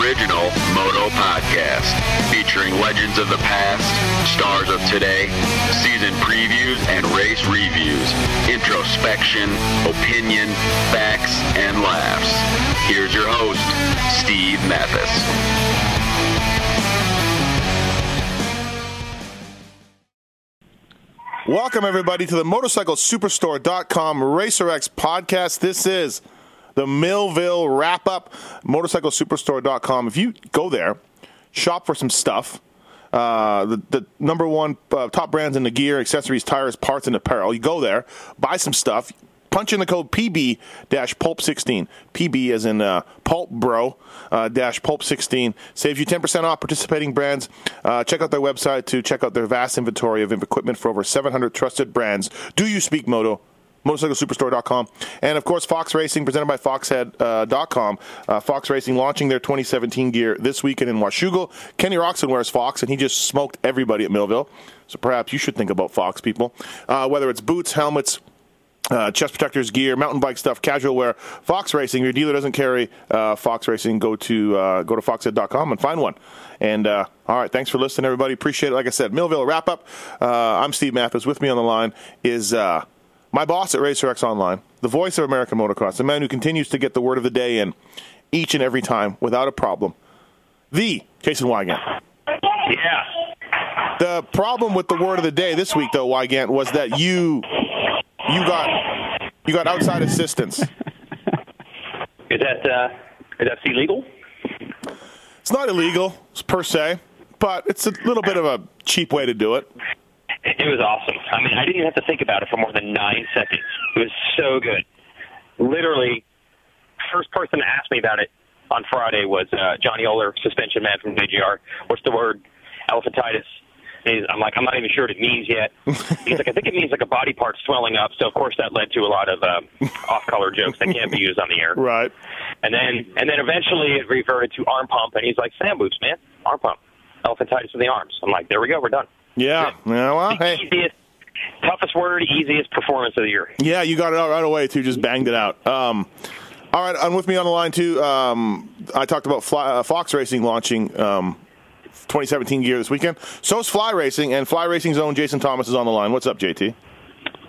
Original Moto Podcast, featuring legends of the past, stars of today, season previews and race reviews, introspection, opinion, facts, and laughs. Here's your host, Steve Matthes. Welcome, everybody, to the MotorcycleSuperstore.com RacerX podcast. This is the Millville wrap up, MotorcycleSuperstore.com. If you go there, shop for some stuff, uh, the, the number one uh, top brands in the gear, accessories, tires, parts, and apparel, you go there, buy some stuff, punch in the code PB Pulp 16. PB as in uh, Pulp Bro uh, dash Pulp 16 saves you 10% off participating brands. Uh, check out their website to check out their vast inventory of equipment for over 700 trusted brands. Do you speak moto? motorcyclesuperstore.com. And of course, Fox Racing, presented by Foxhead.com. Uh, Fox Racing launching their 2017 gear this weekend in Washougal. Kenny Roczen wears Fox, and he just smoked everybody at Millville. So perhaps you should think about Fox, people. Uh, whether it's boots, helmets, uh, chest protectors, gear, mountain bike stuff, casual wear. Fox Racing. If Your dealer doesn't carry uh, Fox Racing. Go to uh, go to foxhead.com and find one. And uh, all right, thanks for listening, everybody. Appreciate it. Like I said, Millville wrap up. Uh, I'm Steve Matthes. With me on the line is uh, my boss at RacerX Online, the voice of American motocross, the man who continues to get the word of the day in each and every time without a problem. The Jason Weigandt. Yeah. The problem with the word of the day this week, though, Weigandt, was that you you got you got outside assistance. Is that uh, is that illegal? It's not illegal per se, but it's a little bit of a cheap way to do it. It was awesome. I mean, I didn't even have to think about it for more than nine seconds. It was so good. Literally, first person to ask me about it on Friday was uh, Johnny Oler, suspension man from JGR. What's the word? Elephantitis. He's, I'm like, I'm not even sure what it means yet. He's like, I think it means like a body part swelling up. So of course that led to a lot of um, off-color jokes that can't be used on the air. Right. And then and then eventually it reverted to arm pump, and he's like, Sam boots, man, arm pump, elephantitis of the arms. I'm like, there we go, we're done. Yeah. Yeah. Well, The hey. easiest, toughest word, easiest performance of the year. Yeah, you got it out right away too. Just banged it out. Um, all right, and with me on the line too. Um, I talked about Fly, uh, Fox Racing launching um, 2017 gear this weekend. So is Fly Racing, and Fly Racing's own Jason Thomas is on the line. What's up, JT?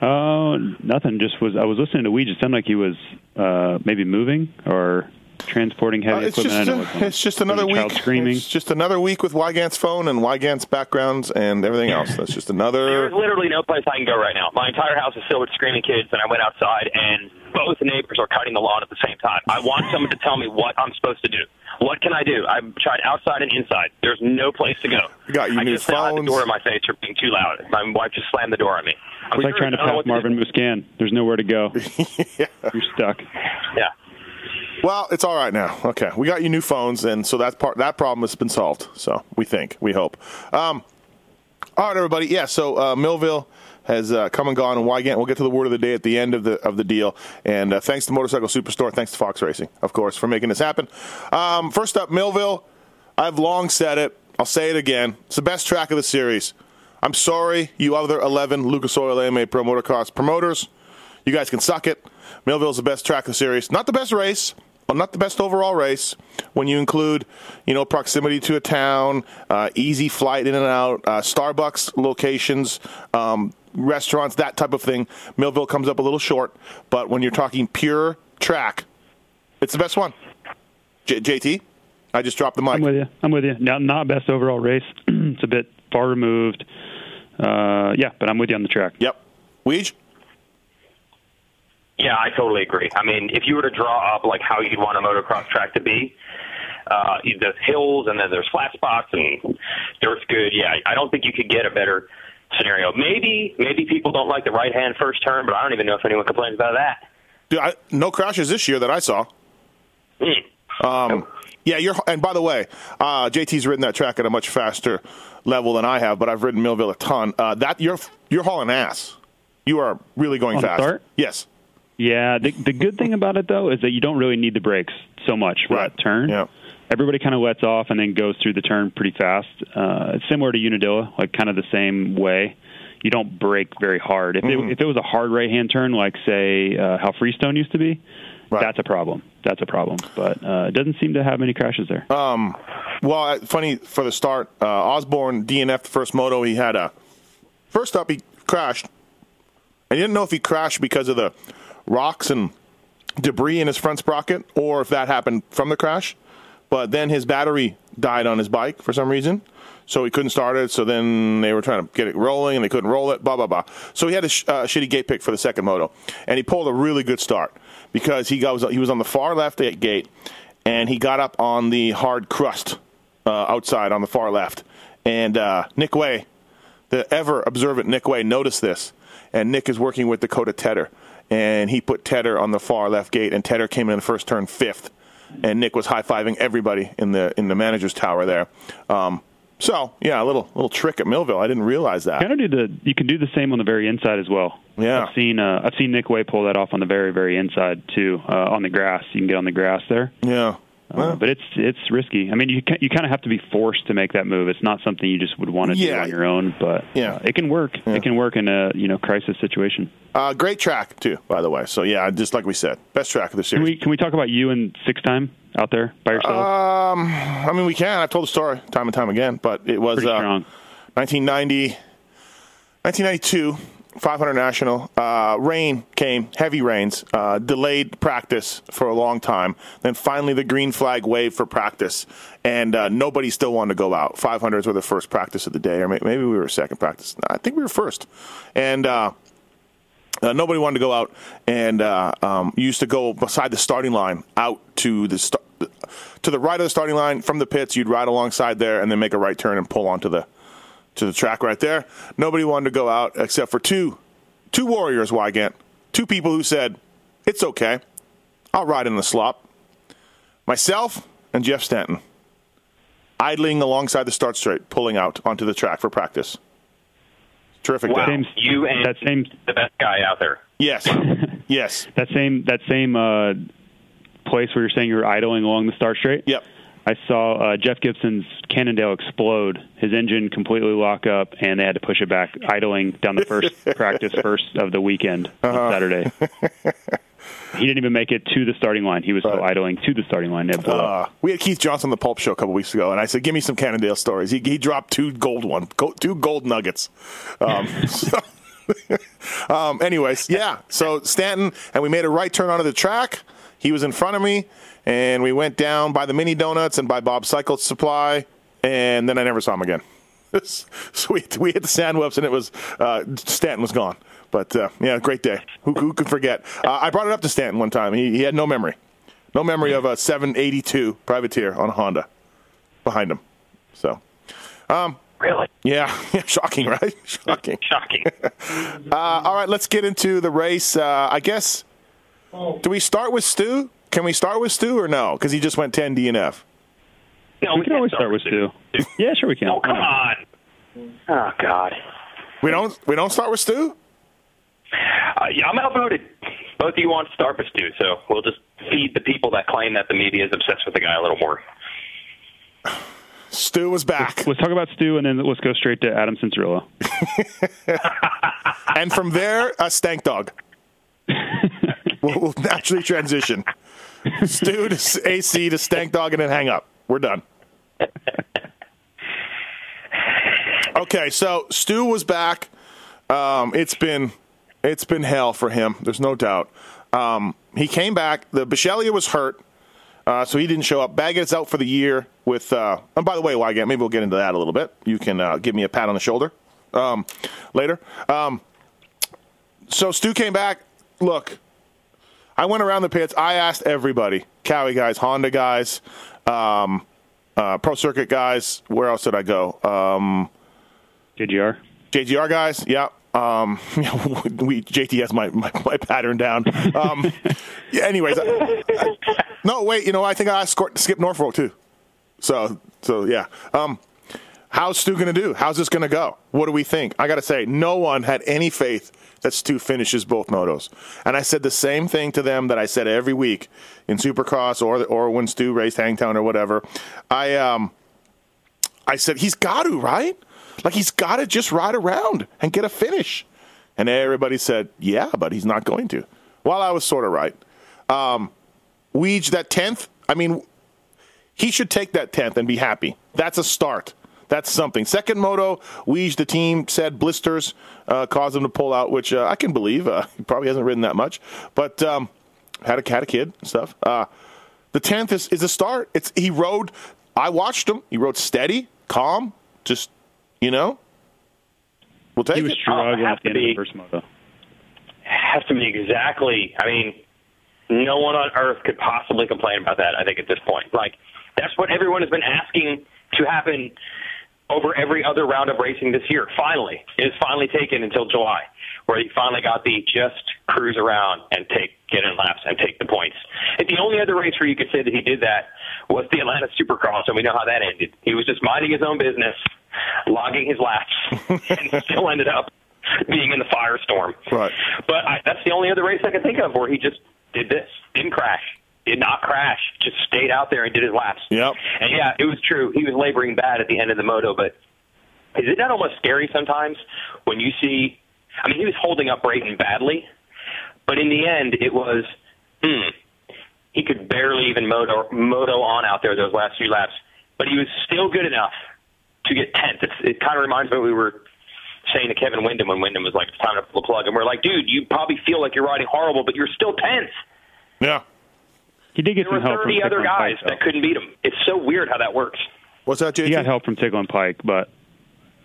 Oh, nothing. Just was I was listening to Weege. It sounded like he was uh, maybe moving or transporting heavy Uh, it's equipment. just a- it's just another week. screaming. It's just another week with Weigandt's phone and Weigandt's backgrounds and everything else. That's just another. There's literally no place I can go right now. My entire house is filled with screaming kids, and I went outside, and both neighbors are cutting the lawn at the same time. I want someone to tell me what I'm supposed to do. What can I do? I've tried outside and inside. There's no place to go. Got you I new just now had the phones. door in my face for being too loud. My wife just slammed the door on me. I'm It's like serious. trying to I don't know pass what to Marvin do. Musquin. There's nowhere to go. You're stuck. Yeah. Well, it's all right now. Okay, we got you new phones, and so that part that problem has been solved. So we think, we hope. Um, all right, everybody. Yeah. So uh, Millville has uh, come and gone, and Weigandt. We'll get to the word of the day at the end of the of the deal. And uh, thanks to Motorcycle Superstore, thanks to Fox Racing, of course, for making this happen. Um, first up, Millville. I've long said it. I'll say it again. It's the best track of the series. I'm sorry, you other 11 Lucas Oil AMA Pro Motocross promoters. You guys can suck it. Millville's the best track of the series. Not the best race, well, not the best overall race when you include, you know, proximity to a town, uh, easy flight in and out, uh, Starbucks locations, um, restaurants, that type of thing. Millville comes up a little short, but when you're talking pure track, it's the best one. J- JT, I just dropped the mic. I'm with you. I'm with you. Not not best overall race. it's a bit far removed. Uh, yeah, but I'm with you on the track. Yep. Weege? Yeah, I totally agree. I mean, if you were to draw up like how you'd want a motocross track to be, uh, there's hills and then there's flat spots and dirt's good. Yeah, I don't think you could get a better scenario. Maybe, maybe people don't like the right hand first turn, but I don't even know if anyone complains about that. Dude, I, no crashes this year that I saw. Hmm. Um, Yeah, you're. And by the way, uh, JT's ridden that track at a much faster level than I have, but I've ridden Millville a ton. Uh, that you're you're hauling ass. You are really going On the fast. start? Yes. Yeah, the the good thing about it though is that you don't really need the brakes so much for Right. that turn. Yeah. Everybody kind of lets off and then goes through the turn pretty fast. Uh, it's similar to Unadilla, like kind of the same way. You don't brake very hard. If Mm-hmm. it, if it was a hard right hand turn, like say uh, how Freestone used to be, Right. that's a problem. That's a problem. But uh, it doesn't seem to have many crashes there. Well, uh, funny for the start, uh, Osborne DNF the first moto. He had a first up. He crashed. I didn't know if he crashed because of the rocks and debris in his front sprocket, or if that happened from the crash. But then his battery died on his bike for some reason, so he couldn't start it. So then they were trying to get it rolling, and they couldn't roll it. Blah blah blah. So he had a sh- uh, shitty gate pick for the second moto, and he pulled a really good start because he goes he was on the far left gate, and he got up on the hard crust uh, outside on the far left, and uh, Nick Wey, the ever observant Nick Wey, noticed this, and Nick is working with Dakota Tedder, and he put Tedder on the far left gate, and Tedder came in the first turn fifth, and Nick was high fiving everybody in the in the manager's tower there. Um, so yeah, a little little trick at Millville. I didn't realize that. kind of do the you can do the same on the very inside as well. Yeah. I've seen uh, I've seen Nick Wey pull that off on the very very inside too uh, on the grass. You can get on the grass there. Yeah. Uh, but it's it's risky. I mean, you can, you kind of have to be forced to make that move. It's not something you just would want to do on your own, but Yeah. uh, it can work. It can work in a you know crisis situation. Uh, great track too, by the way. So yeah, just like we said, best track of the Can series. we can we talk about you and six time out there by yourself? Um, I mean, we can. I've told the story time and time again, but it was uh, strong. 1990, 1992, 500 national. Uh, rain came, heavy rains, uh, delayed practice for a long time. Then finally, the green flag waved for practice, and uh, nobody still wanted to go out. 500s were the first practice of the day, or maybe we were second practice. I think we were first, and. Uh, uh, nobody wanted to go out, and uh, um, used to go beside the starting line out to the st- to the right of the starting line from the pits. You'd ride alongside there, and then make a right turn and pull onto the to the track right there. Nobody wanted to go out except for two two warriors, Weigandt, two people who said it's okay. I'll ride in the slop. Myself and Jeff Stanton, idling alongside the start straight, pulling out onto the track for practice. Terrific Wow. Same- you and that same the best guy out there. Yes, yes. that same that same uh, place where you're saying you're idling along the start straight. Yep. I saw uh, Jeff Gibson's Cannondale explode, his engine completely lock up, and they had to push it back, idling down the first practice first of the weekend Uh-huh. on Saturday. he didn't even make it to the starting line. He was still idling to the starting line. It blew up. Uh, we had Keith Johnson on the Pulp Show a couple weeks ago, and I said, "Give me some Cannondale stories." He, he dropped two gold one, two gold nuggets. Um, so, um, anyways, yeah. So Stanton and we made a right turn onto the track. He was in front of me, and we went down by the mini donuts and by Bob's Cycle Supply, and then I never saw him again. so we, we hit the sand webs, and it was uh, Stanton was gone. But uh, yeah, great day. Who, who could forget? Uh, I brought it up to Stanton one time. He, he had no memory. No memory of a 782 privateer on a Honda behind him. So, Really yeah, shocking, right? Shocking. shocking. Uh, all right, let's get into the race. Uh, I guess, do we start with Stu? Can we start with Stu or no? Because he just went 10 DNF. No, We can always start with Stu. Yeah, sure we can. Oh, come on. Oh, God. We don't. We don't start with Stu. Uh, yeah, I'm outvoted. Both of you want to start with Stu, so we'll just feed the people that claim that the media is obsessed with the guy a little more. Stu was back, Let's talk about Stu, and then let's go straight to Adam Cianciarulo. and from there, a stank dog. we'll, we'll naturally transition. Stu to AC to stank dog, and then hang up. We're done. Okay, so Stu was back. Um, it's been it's been hell for him. There's no doubt. Um, he came back. The Bichelia was hurt, uh, so he didn't show up. Baggett's out for the year with. Uh, and by the way, Weigandt, maybe we'll get into that a little bit. You can uh, give me a pat on the shoulder um, later. Um, so Stu came back. Look, I went around the pits. I asked everybody, Cowie guys, Honda guys, um, uh, Pro Circuit guys. Where else did I go? Um, JGR. JGR guys, yeah. Um, we JT has my, my, my pattern down. Um, yeah, anyways, I- I- no, wait. You know, I think I asked Skip Norfolk too. So so yeah. Um, how's Stu going to do? How's this going to go? What do we think? I got to say, no one had any faith that Stu finishes both motos, and I said the same thing to them that I said every week in Supercross or or when Stu raced Hangtown or whatever. I um, I said he's got to right, like he's got to just ride around and get a finish, and everybody said yeah, but he's not going to. Well, I was sort of right. Um, Weege that tenth. I mean, he should take that 10th and be happy. That's a start. That's something. Second moto, Weege, the team said blisters uh, caused him to pull out, which uh, I can believe. Uh, he probably hasn't ridden that much, but um, had a had a kid and stuff. Uh, the 10th is, is a start. It's He rode, I watched him. He rode steady, calm, just, you know, we'll take He was it. struggling have at the to end of be. the first moto. Has to be exactly. I mean, no one on earth could possibly complain about that. I think at this point, like that's what everyone has been asking to happen over every other round of racing this year. Finally, it is finally taken until July, where he finally got the just cruise around and take get in laps and take the points. If the only other race where you could say that he did that was the Atlanta Supercross, and we know how that ended. He was just minding his own business, logging his laps, and still ended up being in the firestorm. Right. But I, that's the only other race I can think of where he just did this, didn't crash, did not crash, just stayed out there and did his laps. Yep. And yeah, it was true. He was laboring bad at the end of the moto, but is it not almost scary sometimes when you see? I mean, he was holding up Brayton badly, but in the end, it was. Hmm, he could barely even moto moto on out there those last few laps, but he was still good enough to get tenth. It's, it kind of reminds me of what we were saying to Kevin Windham when Windham was like, "It's time to pull the plug," and we're like, "Dude, you probably feel like you're riding horrible, but you're still tenth." Yeah. He did get There were some help from 30 other Tickle and guys Peick, though. that couldn't beat him. It's so weird how that works. What's that, JT? He got help from Tickle and Peick, but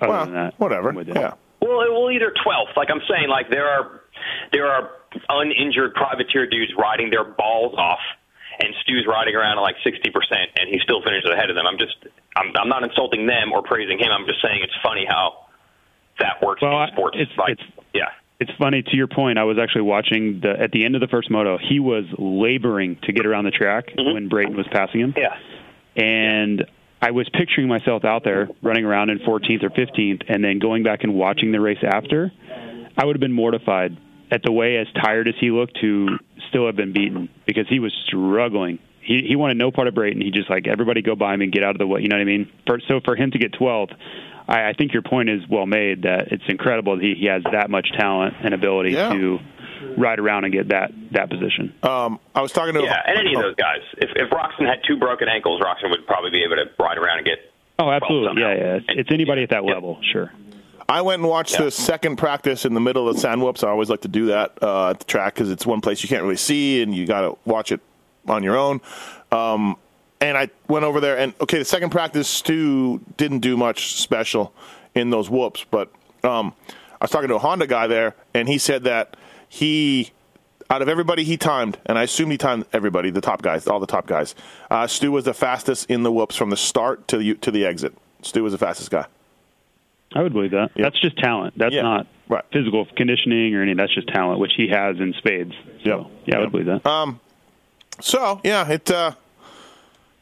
other well, than that, whatever. I'm with you. Yeah. Well, well, either twelfth. Like I'm saying, like there are there are uninjured privateer dudes riding their balls off, and Stu's riding around at like sixty percent, and he still finishes ahead of them. I'm just I'm I'm not insulting them or praising him. I'm just saying it's funny how that works Well, in sports. it's- like, it's- yeah. It's funny to your point. I was actually watching the at the end of the first moto. He was laboring to get around the track when Brayton was passing him. Mm-hmm. Yeah. and I was picturing myself out there running around in 14th or 15th, and then going back and watching the race after. I would have been mortified at the way as tired as he looked to still have been beaten because he was struggling. He he wanted no part of Brayton. He just like everybody go by him and get out of the way. You know what I mean? For, so for him to get 12th, I, I think your point is well made. That it's incredible that he, he has that much talent and ability Yeah. to ride around and get that that position. Um, I was talking to Yeah, and any of those guys. If if Roczen had two broken ankles, Roczen would probably be able to ride around and get. Oh, absolutely. Yeah, yeah. It's, it's anybody at that level, sure. I went and watched Yeah. the second practice in the middle of the sand whoops. I always like to do that uh, at the track because it's one place you can't really see and you got to watch it on your own. Um, and I went over there and okay, the second practice Stu didn't do much special in those whoops, but um, I was talking to a Honda guy there and he said that he out of everybody he timed, and I assume he timed everybody, the top guys, all the top guys. Uh, Stu was the fastest in the whoops from the start to the to the exit. Stu was the fastest guy. I would believe that. Yeah. That's just talent. That's Yeah. not Right. physical conditioning or any. That's just talent, which he has in spades. So, Yep. yeah, I Yep. would believe that. Um, so yeah, it uh,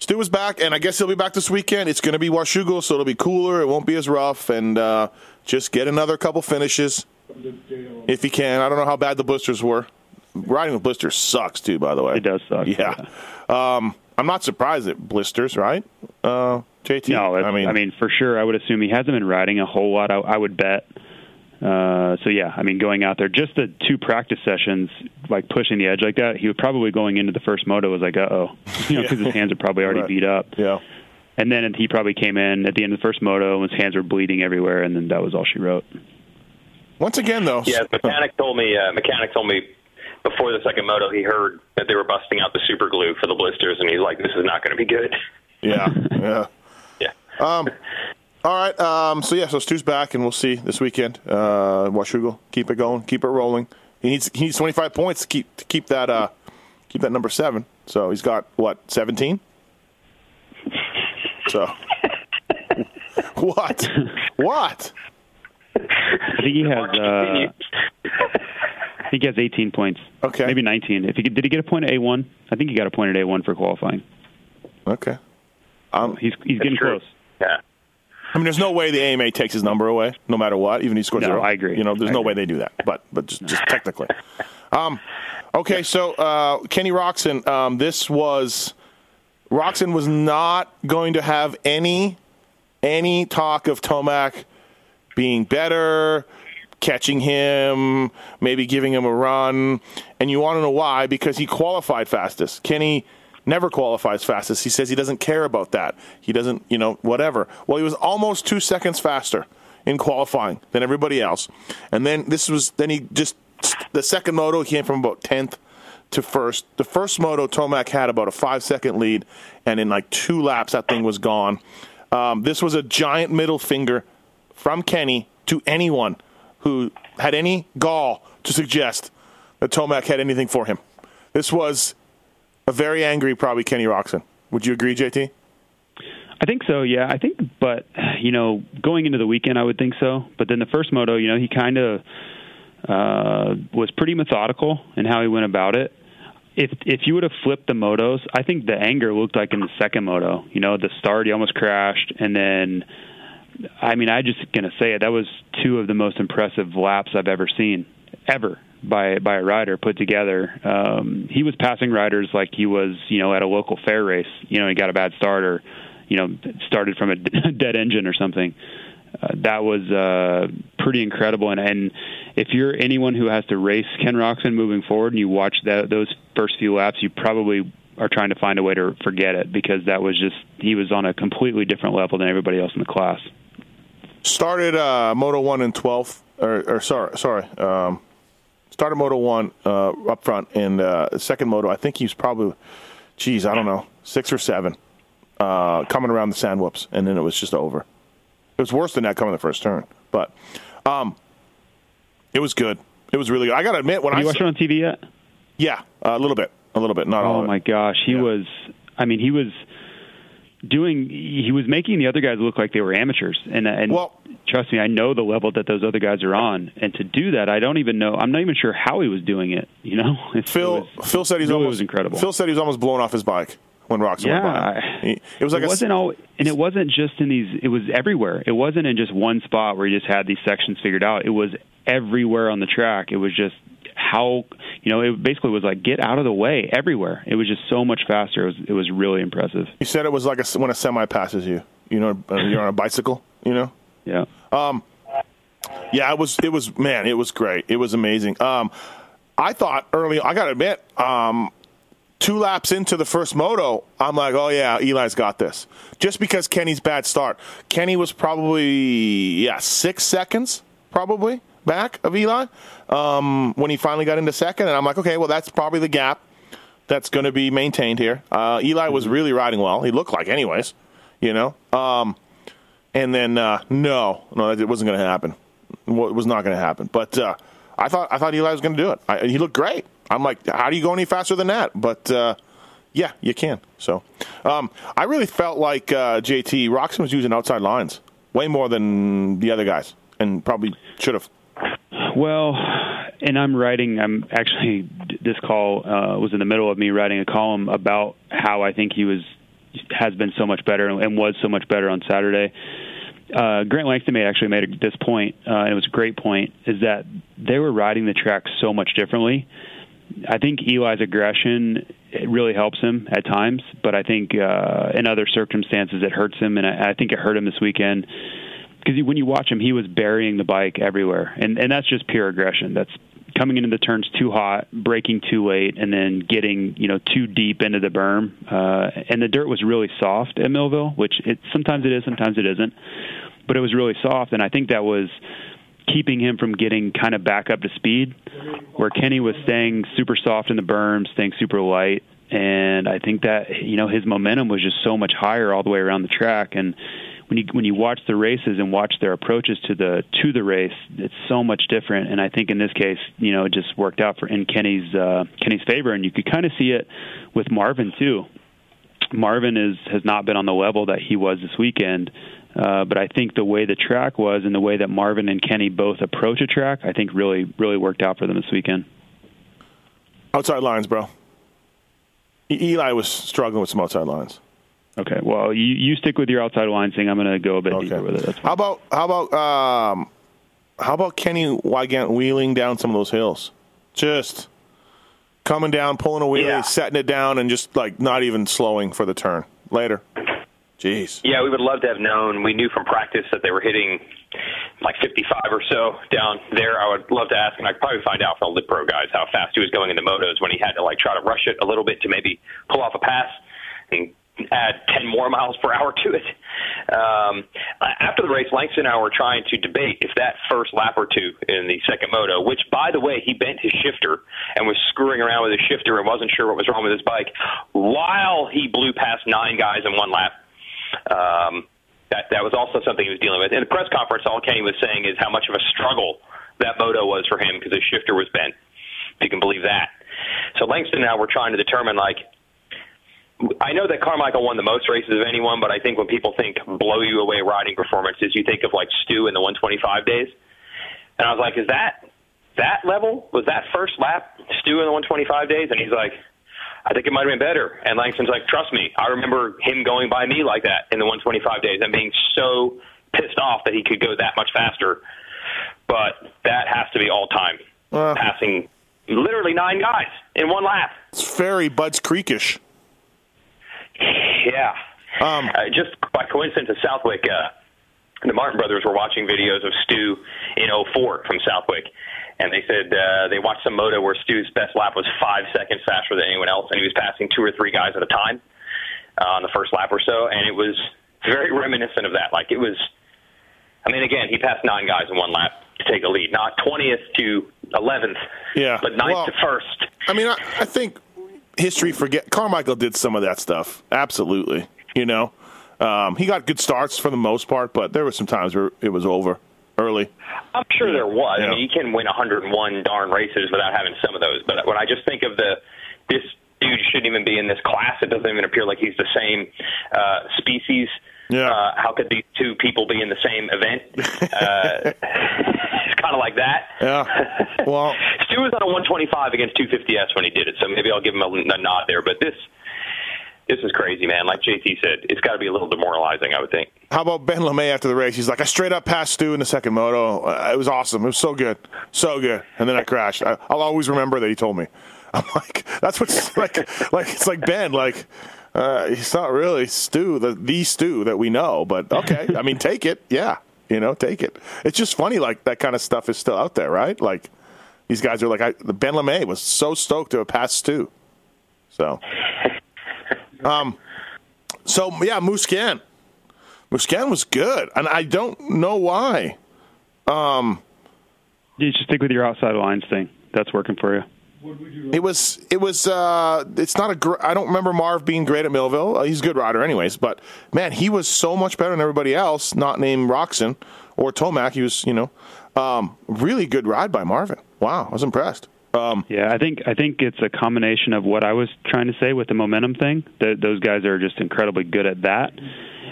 Stu is back, and I guess he'll be back this weekend. It's going to be Washougal, so it'll be cooler. It won't be as rough, and uh, just get another couple finishes if he can. I don't know how bad the blisters were. Riding with blisters sucks too, by the way. It does suck. Yeah. Um, I'm not surprised at blisters, right? Uh, JT. No, I mean, I mean, for sure, I would assume he hasn't been riding a whole lot. I, I would bet. Uh, so yeah, I mean, going out there, just the two practice sessions, like pushing the edge like that, he was probably going into the first moto was like, uh oh, you know, because his hands are probably already Right. beat up. yeah. And then he probably came in at the end of the first moto, and his hands were bleeding everywhere, and then that was all she wrote. Once again, though, Yeah, mechanic told me. Uh, mechanic told me before the second moto he heard that they were busting out the super glue for the blisters, and he's like, "This is not going to be good." yeah, yeah. Yeah. Um, all right. Um, so yeah, so Stu's back, and we'll see this weekend. Uh, Washougal, keep it going, keep it rolling. He needs he needs twenty five points to keep to keep that uh, keep that number seven. So he's got what seventeen. So what? What? I think he has. Uh. I think he has 18 points. Okay. Maybe 19. If he did he get a point at A1? I think he got a point at A1 for qualifying. Okay. Um, he's he's getting true. close. Yeah. I mean, there's no way the AMA takes his number away, no matter what, even if he scores No, zero. I agree. You know, there's I no agree. way they do that, but but just, just technically. Um, okay, so uh, Kenny Roczen, um, this was Roczen was not going to have any any talk of Tomac being better, catching him, maybe giving him a run, and you want to know why? Because he qualified fastest. Kenny never qualifies fastest. He says he doesn't care about that. He doesn't, you know, whatever. Well, he was almost two seconds faster in qualifying than everybody else, and then this was then he just the second moto he came from about tenth to first. The first moto, Tomac had about a five second lead, and in like two laps, that thing was gone. Um, this was a giant middle finger from Kenny to anyone who had any gall to suggest that Tomac had anything for him. This was a very angry, probably Kenny Roczen. Would you agree, JT? I think so, yeah. I think, but you know, going into the weekend, I would think so. But then the first moto, you know, he kind of uh, was pretty methodical in how he went about it. If if you would have flipped the motos, I think the anger looked like in the second moto. You know, the start he almost crashed, and then, I mean, I just gonna say it. That was two of the most impressive laps I've ever seen, ever by by a rider put together. Um, he was passing riders like he was, you know, at a local fair race. You know, he got a bad start or, you know, started from a dead engine or something. Uh, that was uh, pretty incredible. And, and if you're anyone who has to race Ken Roczen moving forward, and you watch that, those first few laps, you probably are trying to find a way to forget it because that was just he was on a completely different level than everybody else in the class. Started uh, Moto One in twelfth, or, or sorry, sorry. Um, started Moto One uh, up front, and uh, second Moto, I think he was probably, geez, I don't know, six or seven, uh, coming around the sand whoops, and then it was just over. It was worse than that coming the first turn, but um, it was good. It was really good. I got to admit, when Have I you watched it on TV yet? yeah, a little bit, a little bit, not all. Oh my gosh, he Yeah. was. I mean, he was doing. He was making the other guys look like they were amateurs, and and Well- trust me, I know the level that those other guys are on. And to do that, I don't even know. I'm not even sure how he was doing it. You know, It's- Phil was, Phil said he's almost was incredible. Phil said he was almost blown off his bike when Roczen went by. Yeah. It was like it a wasn't all, and it wasn't just in these. It was everywhere. It wasn't in just one spot where he just had these sections figured out. It was everywhere on the track. It was just how you know. It basically was like get out of the way everywhere. It was just so much faster. It was it was really impressive. You said it was like a, when a semi passes you. You know, uh, you're on a bicycle. You know. Yeah. Yeah, it was. It was. Man, it was great. It was amazing. Um, I thought early. I got to admit, um, two laps into the first moto, I'm like, oh yeah, Eli's got this. Just because Kenny's bad start. Kenny was probably yeah six seconds probably back of Eli um, when he finally got into second, and I'm like, okay, well that's probably the gap that's going to be maintained here. Uh, Eli was really riding well. He looked like, anyways, you know. Um, and then uh, no, no, it wasn't going to happen. It was not going to happen. But uh, I thought I thought Eli was going to do it. I, he looked great. I'm like, how do you go any faster than that? But uh, yeah, you can. So um, I really felt like uh, JT Roczen was using outside lines way more than the other guys, and probably should have. Well, and I'm writing. I'm actually this call uh, was in the middle of me writing a column about how I think he was has been so much better and was so much better on Saturday. Uh, Grant Langston made actually made this point, uh, and it was a great point, is that they were riding the track so much differently. I think Eli's aggression it really helps him at times, but I think uh, in other circumstances it hurts him, and I, I think it hurt him this weekend because when you watch him, he was burying the bike everywhere, and and that's just pure aggression. That's coming into the turns too hot, braking too late, and then getting you know too deep into the berm. Uh, and the dirt was really soft at Millville, which it sometimes it is, sometimes it isn't, but it was really soft, and I think that was keeping him from getting kind of back up to speed. Where Kenny was staying super soft in the berm, staying super light, and I think that you know his momentum was just so much higher all the way around the track and when you when you watch the races and watch their approaches to the to the race, it's so much different. And I think in this case, you know, it just worked out for in Kenny's uh, Kenny's favor, and you could kind of see it with Marvin too. Marvin is has not been on the level that he was this weekend. Uh, but I think the way the track was and the way that Marvin and Kenny both approach a track, I think really, really worked out for them this weekend. Outside lines, bro. Eli was struggling with some outside lines. Okay. Well, you, you stick with your outside line thing. I'm going to go a bit Okay. deeper with it. That's fine. How about how about um, how about Kenny Weigandt wheeling down some of those hills? Just coming down, pulling a wheelie, Yeah. setting it down, and just like not even slowing for the turn. Later. Jeez. Yeah, we would love to have known. We knew from practice that they were hitting like 55 or so down there. I would love to ask, and I could probably find out from the Lit Pro guys how fast he was going in the motos when he had to like try to rush it a little bit to maybe pull off a pass and add 10 more miles per hour to it. Um, after the race, Langston and I were trying to debate if that first lap or two in the second moto, which by the way, he bent his shifter and was screwing around with his shifter and wasn't sure what was wrong with his bike while he blew past nine guys in one lap. Um, that that was also something he was dealing with. In the press conference, all Kenny was saying is how much of a struggle that moto was for him because his shifter was bent. If you can believe that. So Langston and I were trying to determine like. I know that Carmichael won the most races of anyone, but I think when people think blow you away riding performances, you think of like Stu in the 125 days. And I was like, is that that level? Was that first lap Stu in the 125 days? And he's like, I think it might have been better. And Langston's like, trust me, I remember him going by me like that in the 125 days and being so pissed off that he could go that much faster. But that has to be all time, Uh. passing literally nine guys in one lap. It's very Bud's Creekish. Yeah. Um, uh, just by coincidence, at Southwick, uh, the Martin brothers were watching videos of Stu in 04 from Southwick. And they said uh, they watched some moto where Stu's best lap was five seconds faster than anyone else, and he was passing two or three guys at a time uh, on the first lap or so. And it was very reminiscent of that. Like it was, I mean, again, he passed nine guys in one lap to take the lead, not 20th to 11th, Yeah. but ninth Well- to first. I mean, I, I think history forget Carmichael did some of that stuff. Absolutely. You know, um, he got good starts for the most part, but there were some times where it was over early. I'm sure there was. Yeah. I mean, you can win 101 darn races without having some of those. But when I just think of the this dude shouldn't even be in this class. It doesn't even appear like he's the same uh, species. Yeah. Uh, how could these two people be in the same event? Uh, it's kind of like that. Yeah. Well, Stu was on a 125 against 250s when he did it, so maybe I'll give him a, a nod there. But this, this is crazy, man. Like JT said, it's got to be a little demoralizing, I would think. how about Ben LaMay after the race? He's like, I straight up passed Stu in the second moto. Uh, it was awesome. It was so good. So good. And then I crashed. I, I'll always remember that he told me. I'm like, that's what's like, like, it's like Ben, like, uh, he's not really Stu, the, the Stu that we know, but okay. I mean, take it. Yeah. You know, take it. It's just funny, like, that kind of stuff is still out there, right? Like, these guys are like, I, Ben LaMay was so stoked to have passed Stu. So, um, so yeah, Musquin. Musquin was good, and I don't know why. You should stick with your outside lines thing. That's working for you. It was. It was. Uh, it's not a. Gr- I don't remember Marv being great at Millville. Uh, he's a good rider, anyways. But man, he was so much better than everybody else. Not named Roczen or Tomac. He was, you know, um, really good ride by Marvin. Wow, I was impressed. Um, Yeah, I think I think it's a combination of what I was trying to say with the momentum thing. That those guys are just incredibly good at that.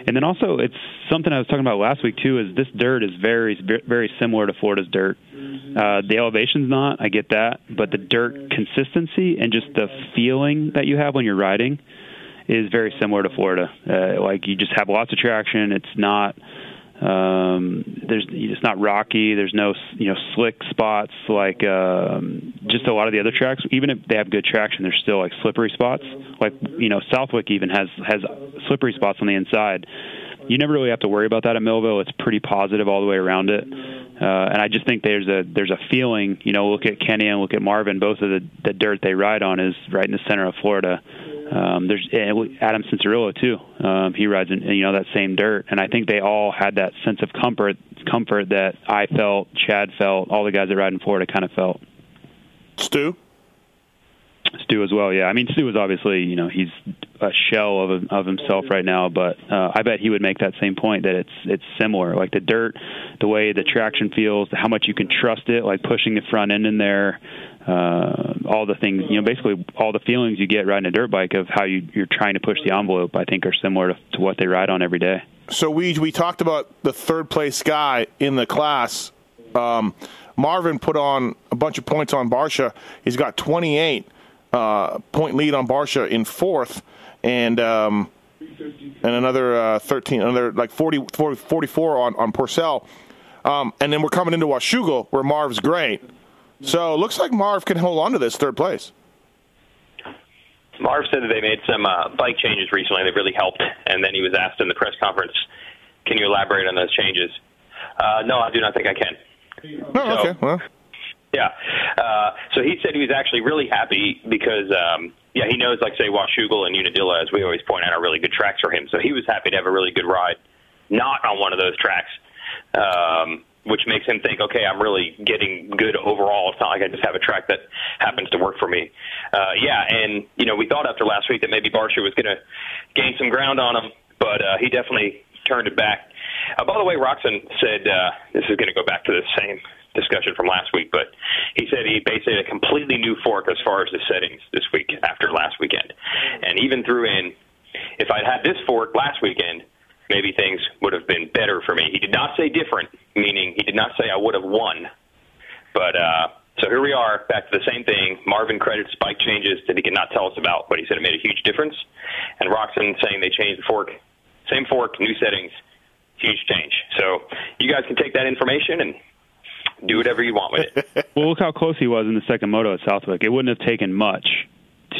And then also, it's something I was talking about last week too. Is this dirt is very very similar to Florida's dirt. Uh, the elevation's not. I get that, but the dirt consistency and just the feeling that you have when you're riding is very similar to Florida. Uh, like you just have lots of traction. It's not um, there's it's not rocky. There's no you know slick spots like um, just a lot of the other tracks. Even if they have good traction, there's still like slippery spots. Like you know Southwick even has has slippery spots on the inside. You never really have to worry about that at Millville. It's pretty positive all the way around it. Uh, and I just think there's a there's a feeling. You know, look at Kenny and look at Marvin. Both of the the dirt they ride on is right in the center of Florida. Um, there's Adam Cianciarulo too. Um, he rides in you know that same dirt, and I think they all had that sense of comfort, comfort that I felt, Chad felt, all the guys that ride in Florida kind of felt. Stu. Stu as well, yeah. I mean, Stu is obviously, you know, he's a shell of of himself right now, but uh, I bet he would make that same point that it's it's similar, like the dirt, the way the traction feels, how much you can trust it, like pushing the front end in there, uh, all the things, you know, basically all the feelings you get riding a dirt bike of how you you're trying to push the envelope. I think are similar to, to what they ride on every day. So we we talked about the third place guy in the class. Um, Marvin put on a bunch of points on Barcia. He's got 28 uh, point lead on Barcia in fourth, and um, and another uh, 13, another like 40, 40 44 on on Porcel. Um, and then we're coming into Washougal where Marv's great. So it looks like Marv can hold on to this third place. Marv said that they made some uh, bike changes recently that really helped, and then he was asked in the press conference, "Can you elaborate on those changes?" Uh, no, I do not think I can. Oh, okay. Well, Yeah. Uh, so he said he was actually really happy because, um, yeah, he knows, like, say, Washougal and Unadilla, as we always point out, are really good tracks for him. So he was happy to have a really good ride, not on one of those tracks, um, which makes him think, okay, I'm really getting good overall. It's not like I just have a track that happens to work for me. Uh, yeah, and, you know, we thought after last week that maybe Barcia was going to gain some ground on him, but uh, he definitely turned it back. Uh, by the way, Roczen said uh, this is going to go back to the same discussion from last week, but he said he basically had a completely new fork as far as the settings this week after last weekend, and even threw in if I'd had this fork last weekend, maybe things would have been better for me. He did not say different, meaning he did not say I would have won, but. uh so here we are, back to the same thing. Marvin credits bike changes that he could not tell us about, but he said it made a huge difference. And Roczen saying they changed the fork, same fork, new settings, huge change. So you guys can take that information and do whatever you want with it. Well, look how close he was in the second moto at Southwick. It wouldn't have taken much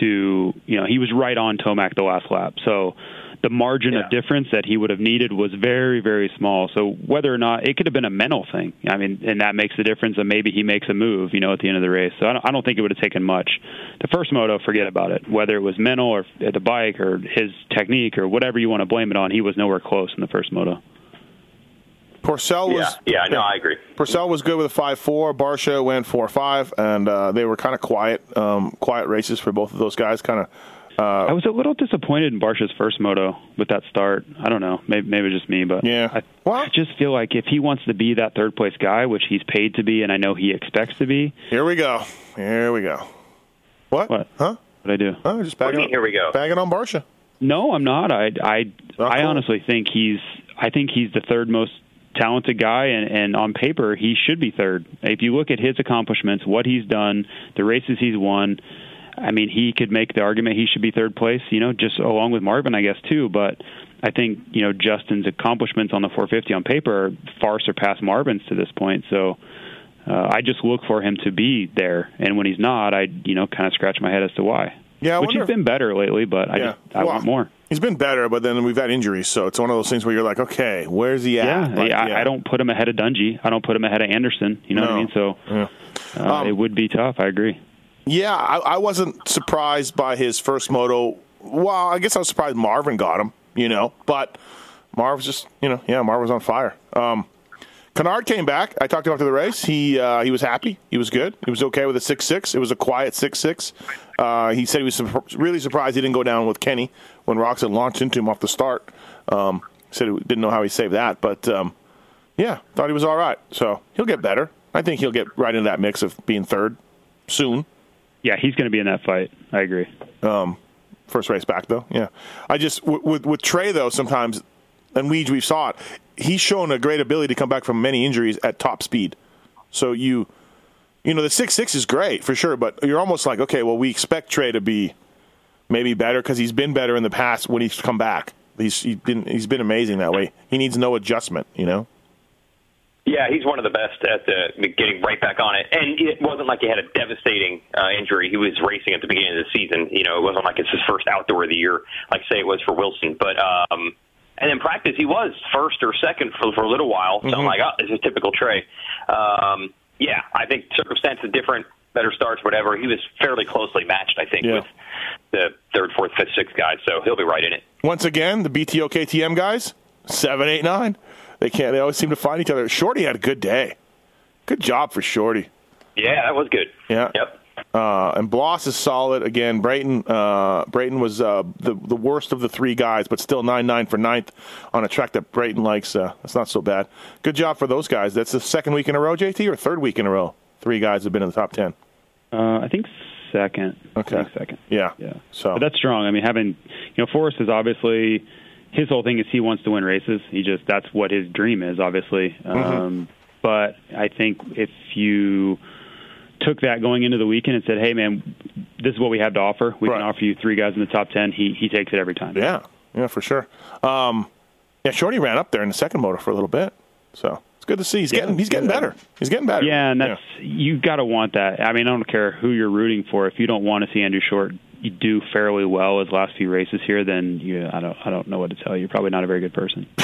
to, you know, he was right on Tomac the last lap. So the margin Yeah. of difference that he would have needed was very, very small. So whether or not it could have been a mental thing, I mean, and that makes the difference. And maybe he makes a move, you know, at the end of the race. So I don't, I don't think it would have taken much. The first moto, forget about it. Whether it was mental or the bike or his technique or whatever you want to blame it on, he was nowhere close in the first moto. Porcel Yeah, was yeah, no, I agree. Purcell was good with a five four. Barcia went four five, and uh, they were kind of quiet, um, quiet races for both of those guys. Kind of. I was a little disappointed in Barcia's first moto with that start. I don't know, maybe, maybe just me, but Yeah. I, Well- I just feel like if he wants to be that third place guy, which he's paid to be, and I know he expects to be, Here we go. Here we go. What? What? Huh? what I do? Oh, just What bagging do on, here we go? bagging on Barcia. No, I'm not. I I Oh, I honestly think he's I think he's the third most talented guy and, and on paper he should be third. If you look at his accomplishments, what he's done, the races he's won, I mean he could make the argument he should be third place, you know, just along with Marvin I guess too, but I think, you know, Justin's accomplishments on the 450 on paper far surpass Marvin's to this point. So uh, I just look for him to be there, and when he's not, I you know kind of scratch my head as to why. Yeah, I which has if- been better lately, but I Yeah. just, I Well, want more. He's been better, but then we've had injuries, so it's one of those things where you're like, okay, where's he at? Yeah, Like, I, I don't put him ahead of Dungey. I don't put him ahead of Anderson. You know what I mean? So Yeah. uh, Um, it would be tough. I agree. Yeah, I, I wasn't surprised by his first moto. Well, I guess I was surprised Marvin got him, you know, but Marv was just, you know, yeah, Marv was on fire. Um, Canard came back. I talked to him after the race. He uh, he was happy. He was good. He was okay with a six six. It was a quiet six six. Uh, he said he was sur- really surprised he didn't go down with Kenny when Roczen launched into him off the start. Um, said he didn't know how he saved that, but um, yeah, thought he was all right. So he'll get better. I think he'll get right into that mix of being third soon. Yeah, he's going to be in that fight. I agree. First race back though, yeah. I just with with, with Trey though sometimes, and we we saw it. He's shown a great ability to come back from many injuries at top speed. So you, you know, the six six is great for sure, but you're almost like okay, well, we expect Trey to be maybe better because he's been better in the past when he's come back. He's he's been he's been amazing that way. He needs no adjustment, you know. Yeah, he's one of the best at the, getting right back on it. And it wasn't like he had a devastating uh, injury. He was racing at the beginning of the season. You know, it wasn't like it's his first outdoor of the year, like say it was for Wilson. But um, and in practice, he was first or second for, for a little while. So I'm like, oh, this is typical Trey. Um, yeah, I think circumstances different, better starts, whatever. He was fairly closely matched, I think, Yeah. with the third, fourth, fifth, sixth guys. So he'll be right in it. Once again, the BTO KTM guys, seven, eight, nine. They can't. They always seem to find each other. Shorty had a good day. Good job for Shorty. Yeah, that was good. Yeah. Yep. Uh, and Bloss is solid again. Brayton, uh, Brayton was uh, the the worst of the three guys, but still nine nine for ninth on a track that Brayton likes. Uh, that's not so bad. Good job for those guys. That's the second week in a row, JT, or third week in a row. Three guys have been in the top ten. Uh, I think second. Okay. I think second. Yeah. Yeah. So But that's strong. I mean, having you know, Forrest is obviously his whole thing is he wants to win races. He just that's what his dream is, obviously. Mm-hmm. Um, but I think if you took that going into the weekend and said, "Hey, man, this is what we have to offer. We Right. can offer you three guys in the top ten. He he takes it every time. yeah, yeah, for sure. Um, yeah, Shorty ran up there in the second motor for a little bit, so it's good to see. He's Yeah, getting he's getting yeah. better. He's getting better. Yeah, and that's you got to want that. I mean, I don't care who you're rooting for. If you don't want to see Andrew Short you do fairly well his last few races here, then you I don't I don't know what to tell you. You're probably not a very good person.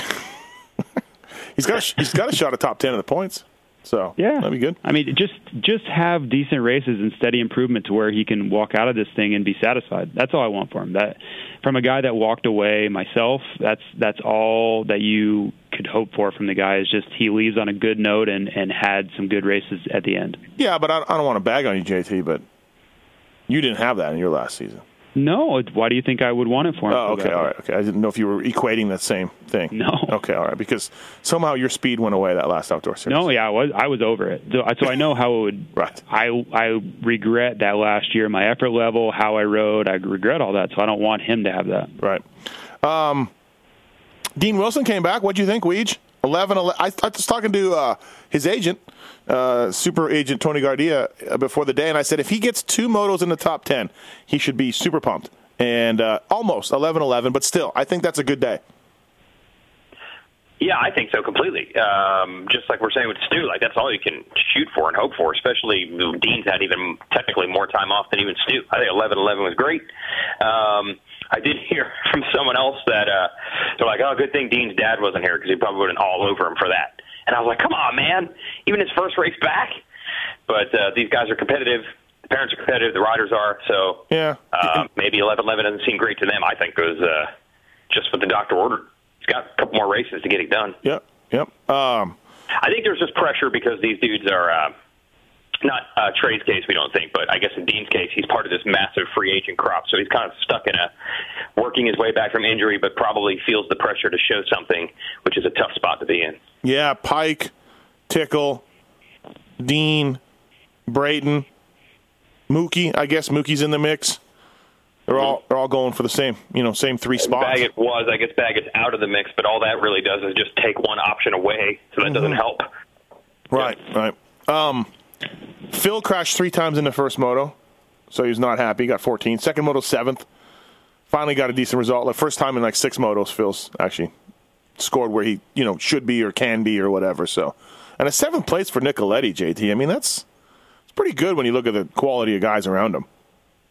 he's got a, he's got a shot at top ten of the points. So Yeah, that'd be good. I mean, just just have decent races and steady improvement to where he can walk out of this thing and be satisfied. That's all I want for him. That from a guy that walked away myself, that's that's all that you could hope for from the guy. Is just he leaves on a good note and and had some good races at the end. Yeah, but I, I don't want to bag on you, JT, but you didn't have that in your last season. No, why do you think I would want it for him? Oh, okay, all right, okay. I didn't know if you were equating that same thing. No. Okay, all right, because somehow your speed went away that last outdoor series. No, yeah, I was I was over it. So, so I know how it would. Right. I I regret that last year, my effort level, how I rode. I regret all that. So I don't want him to have that. Right. Um, Dean Wilson came back. What do you think, Weege? 11, 11 I, I was talking to uh, his agent, uh, super agent Tony Gardea, uh, before the day, and I said if he gets two motos in the top 10, he should be super pumped. And uh, almost 11 11, but still, I think that's a good day. Yeah, I think so completely. Um, just like we're saying with Stu, like that's all you can shoot for and hope for. Especially Dean's had even technically more time off than even Stu. I think 11-11 was great. Um, I did hear from someone else that uh, they're like, "Oh, good thing Dean's dad wasn't here because he probably would have been all over him for that." And I was like, "Come on, man! Even his first race back." But uh, these guys are competitive. The parents are competitive. The riders are. So Yeah. uh, maybe 11-11 doesn't seem great to them. I think it was uh, just what the doctor ordered. He's got a couple more races to get it done. Yep. Yep. Um, I think there's just pressure because these dudes are uh, not uh, Trey's case. We don't think, but I guess in Dean's case, he's part of this massive free agent crop, so he's kind of stuck in a working his way back from injury, but probably feels the pressure to show something, which is a tough spot to be in. yeah, Peick, Tickle, Dean, Brayton, Mookie. I guess Mookie's in the mix. They're all they're all going for the same, you know, same three spots. Baggett was, I guess Baggett's out of the mix, but all that really does is just take one option away, so that doesn't help. Right, right. Um, Phil crashed three times in the first moto, so he was not happy. He got 14. Second moto, seventh. Finally got a decent result. The first time in like six motos, Phil's actually scored where he, you know, should be or can be or whatever. So, and a seventh place for Nicoletti, JT. I mean, that's it's pretty good when you look at the quality of guys around him.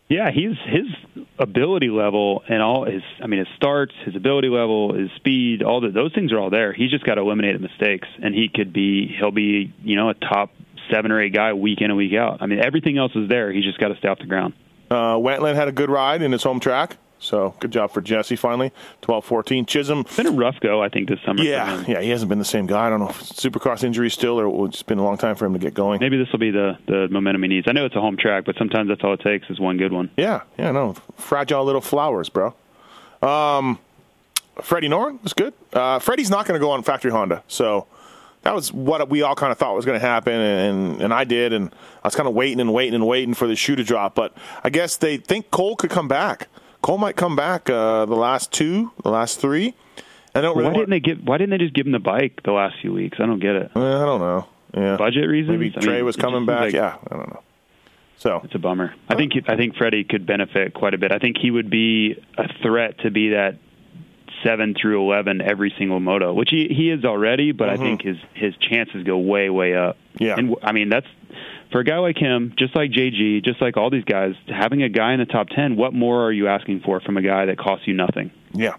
Yeah, he's his ability level and all his I mean his starts, his ability level, his speed, all the, those things are all there. He's just got to eliminate the mistakes and he could be he'll be, you know, a top 7 or 8 guy week in and week out. I mean everything else is there. He's just got to stay off the ground. Uh, Wentland had a good ride in his home track, so good job for Jesse. Finally, 12-14. Chisholm It's been a rough go I think this summer Yeah, yeah, he hasn't been the same guy. I don't know if it's Supercross injury still, or it's been a long time for him to get going. Maybe this will be the the momentum he needs. I know it's a home track, but sometimes that's all it takes is one good one. Yeah, yeah, no, fragile little flowers, bro. Um, Freddie Noren was good. Uh, Freddie's not going to go on factory Honda, so that was what we all kind of thought was going to happen, and and I did, and I was kind of waiting and waiting and waiting for the shoe to drop. But I guess they think Cole could come back. Cole might come back uh, the last two, the last three. I don't really. Why didn't they give why didn't they just give him the bike the last few weeks? I don't get it. Uh, I don't know. Yeah, Budget reasons? Maybe I Trey mean, was coming back. like- yeah, I don't know. So It's a bummer. I think I think Freddie could benefit quite a bit. I think he would be a threat to be that seven through eleven every single moto, which he he is already. But I think his his chances go way way up. Mm-hmm. Yeah. and I mean that's for a guy like him, just like JG, just like all these guys, having a guy in the top ten. What more are you asking for from a guy that costs you nothing? yeah,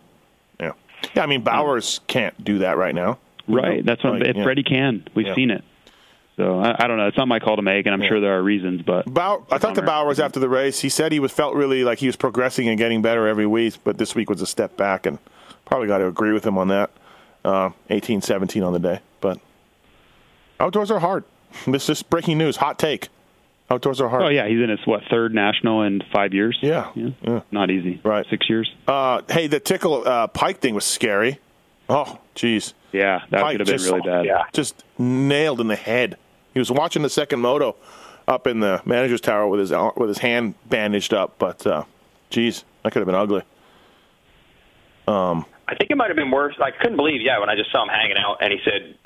yeah, yeah. I mean, Bowers can't do that right now. You Right. know, That's what like, if yeah. Freddie can. We've Yeah. seen it. So I, I don't know. It's not my call to make, and I'm Yeah. sure there are reasons. But Bow- I talked to. Bowers after the race. He said he was felt really like he was progressing and getting better every week, but this week was a step back, and probably got to agree with him on that. Uh, 18-17 on the day, but outdoors are hard. This is breaking news. Hot take. Outdoors are hard. oh yeah, he's in his what third national in five years. Yeah, yeah. Not easy. Right. Six years. Uh, hey, the tickle uh, Peick thing was scary. Oh, jeez. Yeah, that Peick could have been just- really bad. Yeah. just nailed in the head. He was watching the second moto up in the manager's tower with his with his hand bandaged up, but uh, geez, that could have been ugly. I think it might have been worse. I couldn't believe, yeah, when I just saw him hanging out, and he said,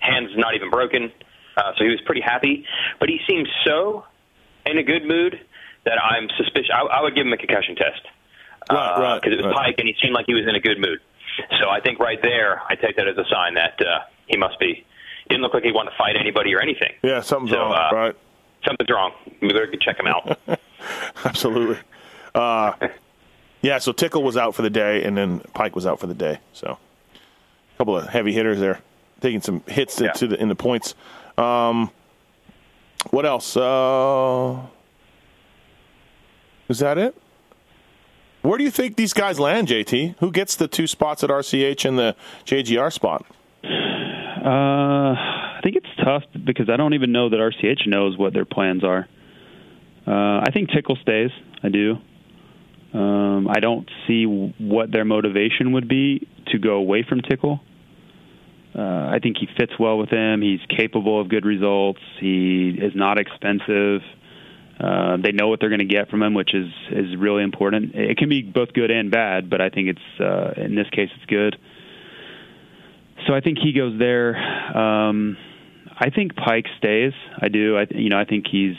"Hands not even broken," uh, so he was pretty happy. But he seemed so in a good mood that I'm suspicious. I, I would give him a concussion test. Right, right, because it was right. Peick, and he seemed like he was in a good mood. So I think right there, I take that as a sign that uh, he must be. Didn't look like he wanted to fight anybody or anything. Yeah, something's So, wrong, uh, right? Something's wrong. We better check him out. Absolutely. Uh, yeah, so Tickle was out for the day, and then Peick was out for the day. So a couple of heavy hitters there, taking some hits to, Yeah. to the in the points. Um, what else? Uh, is that it? Where do you think these guys land, JT? Who gets the two spots at RCH and the JGR spot? Uh, I think it's tough because I don't even know that RCH knows what their plans are. Uh, I think Tickle stays. I do. Um, I don't see what their motivation would be to go away from Tickle. Uh, I think he fits well with them. He's capable of good results. He is not expensive. Uh, they know what they're going to get from him, which is is really important. It can be both good and bad, but I think it's uh, in this case it's good. So I think he goes there. Um, I think Peick stays. I do. I you know I think he's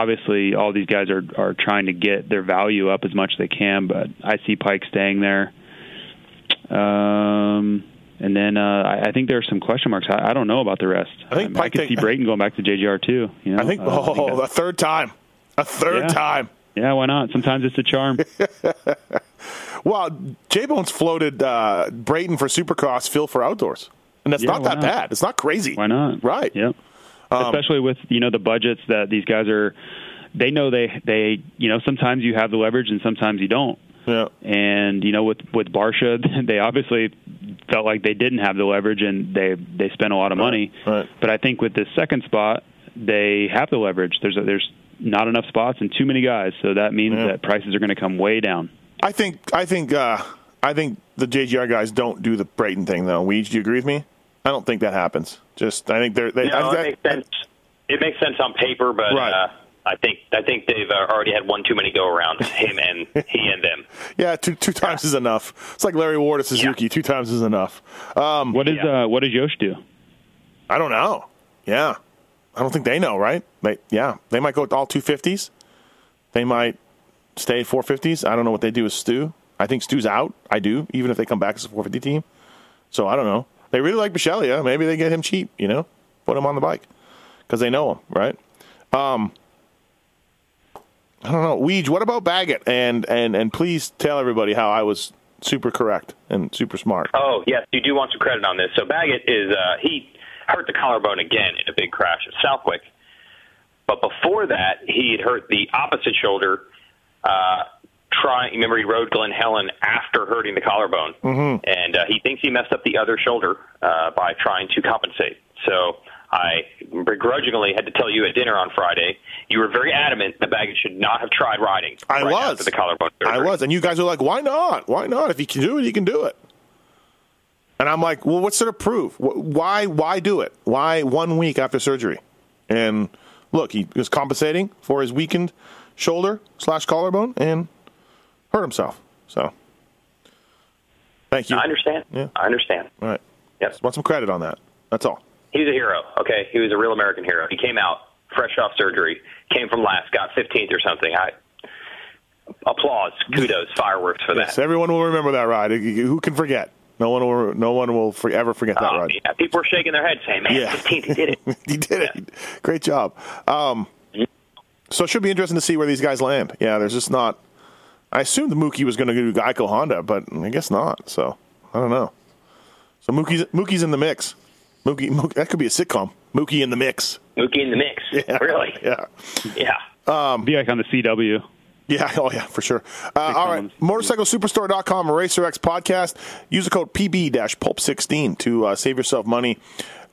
obviously all these guys are are trying to get their value up as much as they can, but I see Peick staying there. Um, and then uh, I, I think there are some question marks. I, I don't know about the rest. I think mean, I Peick could take- see Brayton going back to JGR too. You know, I think, Uh, I think oh, that's- a third time. A third Yeah. time. yeah, why not? Sometimes it's a charm. Well, J Bones floated uh, Brayton for Supercross, Phil for outdoors, and that's Yeah, not that not? bad. It's not crazy. Why not? Right. Um, Especially with you know the budgets that these guys are. They know they they you know sometimes you have the leverage and sometimes you don't. Yeah. And you know with with Barcia, they obviously felt like they didn't have the leverage and they they spent a lot of money. right. But I think with this second spot, they have the leverage. There's a, there's not enough spots and too many guys, so that means Yeah. that prices are going to come way down. I think I think uh, I think the JGR guys don't do the Brayton thing though. Weege, do you agree with me? I don't think that happens. Just I think they're they. No, I, it makes sense. It makes sense on paper, but Right. uh, I think I think they've uh, already had one too many go around. Him and he and them. yeah, two two times is enough. It's like Larry Ward at Suzuki. Two times is enough. Um, What does Yeah. uh, what does Yosh do? I don't know. Yeah, I don't think they know. Right? They yeah, they might go with all two fifties. They might stay four fifties. I don't know what they do with Stu. I think Stu's out. I do, even if they come back as a four fifty team. So I don't know. They really like Michelia. Maybe they get him cheap. You know, put him on the bike because they know him, right? Um, I don't know. Weege, what about Baggett? And and and please tell everybody how I was super correct and super smart. Oh yes, you do want some credit on this. So Baggett is uh, he hurt the collarbone again in a big crash at Southwick, but before that he had hurt the opposite shoulder. Uh, trying, remember he rode Glen Helen after hurting the collarbone, mm-hmm. and uh, he thinks he messed up the other shoulder uh, by trying to compensate. So I begrudgingly had to tell you at dinner on Friday you were very adamant that Baggett should not have tried riding. I right was. after the collarbone Surgery. I was, and you guys were like, "Why not? Why not? If he can do it, he can do it." And I'm like, "Well, what's there to prove? Wh- Why? Why do it? Why one week after surgery?" And look, he was compensating for his weakened shoulder slash collarbone and hurt himself. So, thank you. I understand. Yeah. I understand. All right, Yes. want some credit on that? That's all. He's a hero. Okay, he was a real American hero. He came out fresh off surgery, came from last, got 15th or something. I applause, kudos, fireworks for Yes, that. everyone will remember that ride. Who can forget? No one will. No one will ever forget that Oh, ride. yeah, people are shaking their heads saying, "Man, Yeah. 15th, he did it." he did it. Great job. Um, so it should be interesting to see where these guys land. Yeah, there's just not. I assumed the Mookie was going to do Geico Honda, but I guess not. So I don't know. So Mookie's Mookie's in the mix. Mookie, Mookie that could be a sitcom. Mookie in the mix. Mookie in the mix. Yeah, Really? Yeah. Yeah. Be like on the CW. Yeah, oh yeah, for sure. Uh, all right, ones. motorcyclesuperstore.com, RacerX podcast. Use the code PB-PULP16 to uh, save yourself money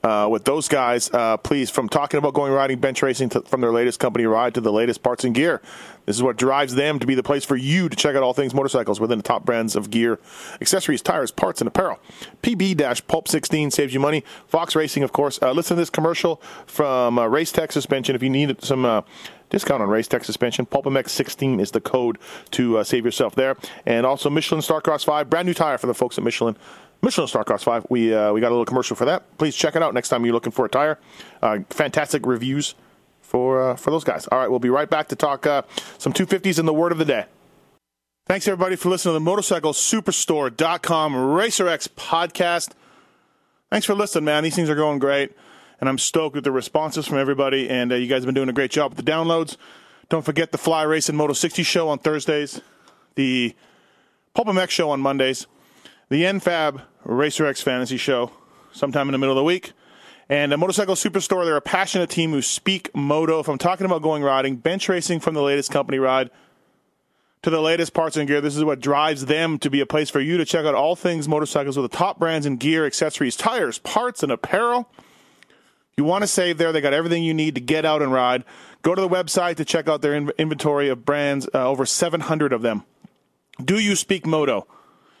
uh, with those guys. Uh, please, from talking about going riding, bench racing, to, from their latest company ride to the latest parts and gear. This is what drives them to be the place for you to check out all things motorcycles within the top brands of gear, accessories, tires, parts, and apparel. PB-PULP16 saves you money. Fox Racing, of course. Uh, listen to this commercial from uh, Race Tech Suspension. If you need some uh, discount on Race Tech Suspension, PulpMX16 is the code to uh, save yourself there. And also Michelin Starcross 5, brand new tire for the folks at Michelin. Michelin Starcross 5. We, uh, we got a little commercial for that. Please check it out next time you're looking for a tire. Uh, fantastic reviews for, uh, for those guys. All right, we'll be right back to talk uh, some 250s and the word of the day. Thanks everybody for listening to the Motorcycle motorcyclesuperstore.com RacerX podcast. Thanks for listening, man. These things are going great, and I'm stoked with the responses from everybody. And uh, you guys have been doing a great job with the downloads. Don't forget the Fly Racing Moto 60 show on Thursdays, the Pulp MX show on Mondays, the NFAB RacerX Fantasy show sometime in the middle of the week. And a Motorcycle Superstore, they're a passionate team who speak moto. If I'm talking about going riding, bench racing from the latest company ride to the latest parts and gear, this is what drives them to be a place for you to check out all things motorcycles with the top brands in gear, accessories, tires, parts, and apparel. You want to save there, they got everything you need to get out and ride. Go to the website to check out their in- inventory of brands, uh, over 700 of them. Do you speak moto?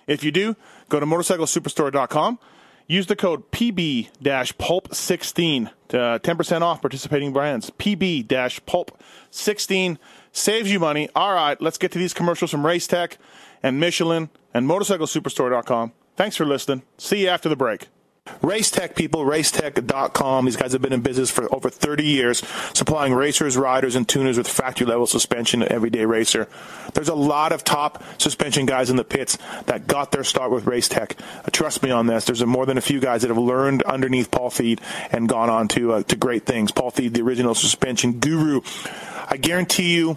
If you do, go to motorcyclesuperstore.com. Use the code PB-PULP16 to uh, 10% off participating brands. PB-PULP16 saves you money. All right, let's get to these commercials from Racetech and Michelin and MotorcycleSuperstore.com. Thanks for listening. See you after the break. Racetech people, racetech.com. These guys have been in business for over 30 years, supplying racers, riders, and tuners with factory level suspension to everyday racer. There's a lot of top suspension guys in the pits that got their start with Racetech. Uh, trust me on this. There's more than a few guys that have learned underneath Paul Thede and gone on to, uh, to great things. Paul Thede, the original suspension guru. I guarantee you,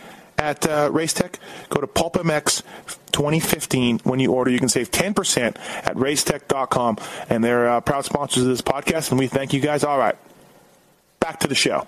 At uh, Racetech, go to PulpMX 2015. When you order, you can save 10% at racetech.com. And they're uh, proud sponsors of this podcast, and we thank you guys. All right, back to the show.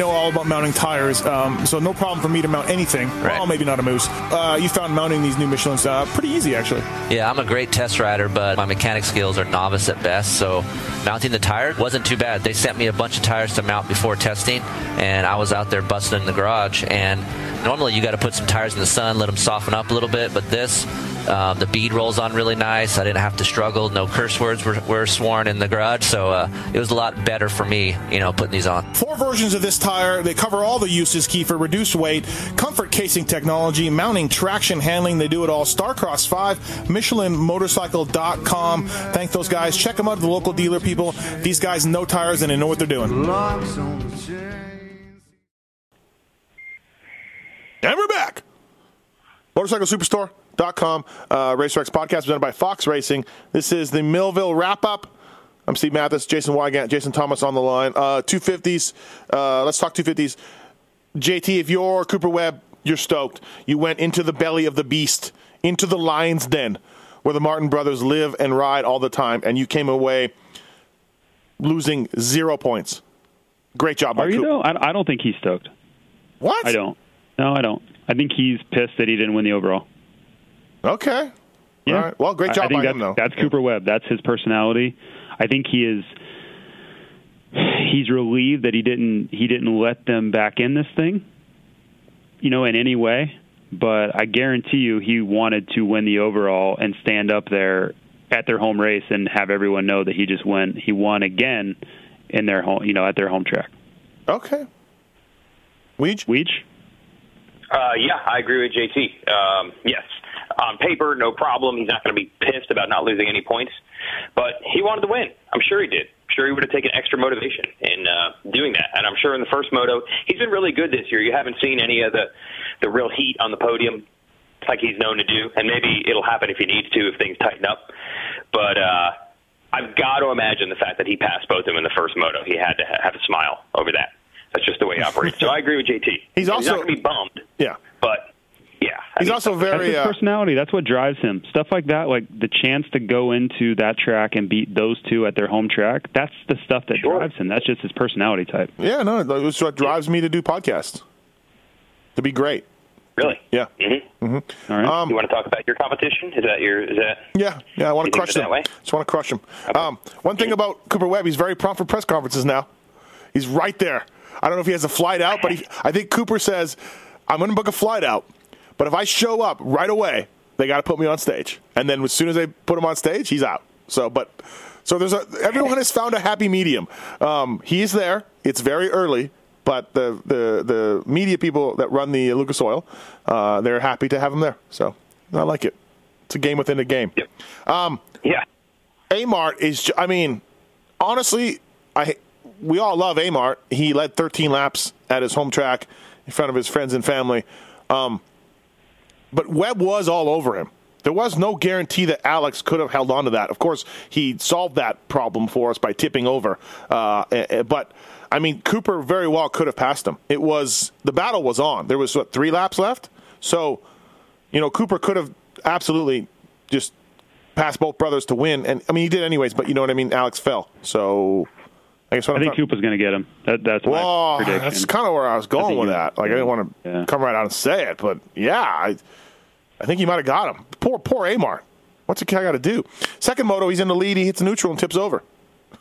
know all about mounting tires, um, so no problem for me to mount anything. Right. Well, maybe not a moose. Uh, you found mounting these new Michelin's uh, pretty easy, actually. Yeah, I'm a great test rider, but my mechanic skills are novice at best. So mounting the tire wasn't too bad. They sent me a bunch of tires to mount before testing, and I was out there busting in the garage. And normally you got to put some tires in the sun, let them soften up a little bit, but this. Uh, the bead rolls on really nice. I didn't have to struggle. No curse words were, were sworn in the garage, so uh, it was a lot better for me, you know, putting these on. Four versions of this tire. They cover all the uses, Kiefer. Reduced weight, comfort casing technology, mounting, traction, handling. They do it all. Starcross 5, MichelinMotorcycle.com. Thank those guys. Check them out at the local dealer, people. These guys know tires and they know what they're doing. And we're back. MotorcycleSuperstore.com. Uh, RacerX podcast presented by Fox Racing. This is the Millville wrap up. I'm Steve Matthes, Jason Weigandt, Jason Thomas on the line. Uh, 250s. Uh, let's talk 250s. JT, if you're Cooper Webb, you're stoked. You went into the belly of the beast, into the lion's den, where the Martin brothers live and ride all the time, and you came away losing zero points. Great job, by Are you though? I, I don't think he's stoked. What? I don't. No, I don't. I think he's pissed that he didn't win the overall. Okay. Yeah. All right. Well, great job I think by that's, him, though. That's Cooper Webb. That's his personality. I think he is. he's relieved that he didn't he didn't let them back in this thing, you know, in any way. But I guarantee you, he wanted to win the overall and stand up there at their home race and have everyone know that he just went he won again in their home, you know, at their home track. Okay. Weege? Weege? Uh, yeah, I agree with JT. Um, yes, on paper, no problem. He's not going to be pissed about not losing any points, but he wanted to win. I'm sure he did. I'm sure he would have taken extra motivation in uh, doing that. And I'm sure in the first moto, he's been really good this year. You haven't seen any of the the real heat on the podium like he's known to do, and maybe it'll happen if he needs to if things tighten up. But uh, I've got to imagine the fact that he passed both of them in the first moto. He had to ha- have a smile over that. That's just the way he operates. so I agree with JT. He's also- not going to be bummed, Yeah. Yeah, I He's mean, also That's very. his Uh, personality. That's what drives him. Stuff like that, like the chance to go into that track and beat those two at their home track. That's the stuff that Sure. drives him. That's just his personality type. yeah, no, it's what drives me to do podcasts. To be great. really. Yeah. hmm All right. Um, You want to talk about your competition? Is that your? Is that? Yeah, yeah, I want to crush them. that way? Just want to crush them. Um, one thing about Cooper Webb, he's very prompt for press conferences now. He's right there. I don't know if he has a flight out, but he, I think Cooper says, "I'm going to book a flight out, but if I show up right away, they got to put me on stage." And then as soon as they put him on stage, he's out. So, but so there's a everyone has found a happy medium. Um, he's there. It's very early. But the, the, the media people that run the Lucas Oil, uh, they're happy to have him there. So I like it. It's a game within a game. Yep. yeah. Amart is. I mean, honestly, I we all love Amart. He led 13 laps at his home track in front of his friends and family. Um, but Webb was all over him. There was no guarantee that Alex could have held on to that. Of course, he solved that problem for us by tipping over. Uh, eh, eh, but I mean, Cooper very well could have passed him. It was the battle was on. There was what three laps left, so you know Cooper could have absolutely just passed both brothers to win. And I mean, he did anyways. But you know what I mean. Alex fell, so I guess what I think Cooper's going to get him. That, that's my well, that's kind of where I was going with that. Like, I didn't want to Yeah. come right out and say it, but yeah, I, I think he might have got him. Poor, poor Amar. What's the guy got to do? Second moto, he's in the lead. He hits neutral and tips over.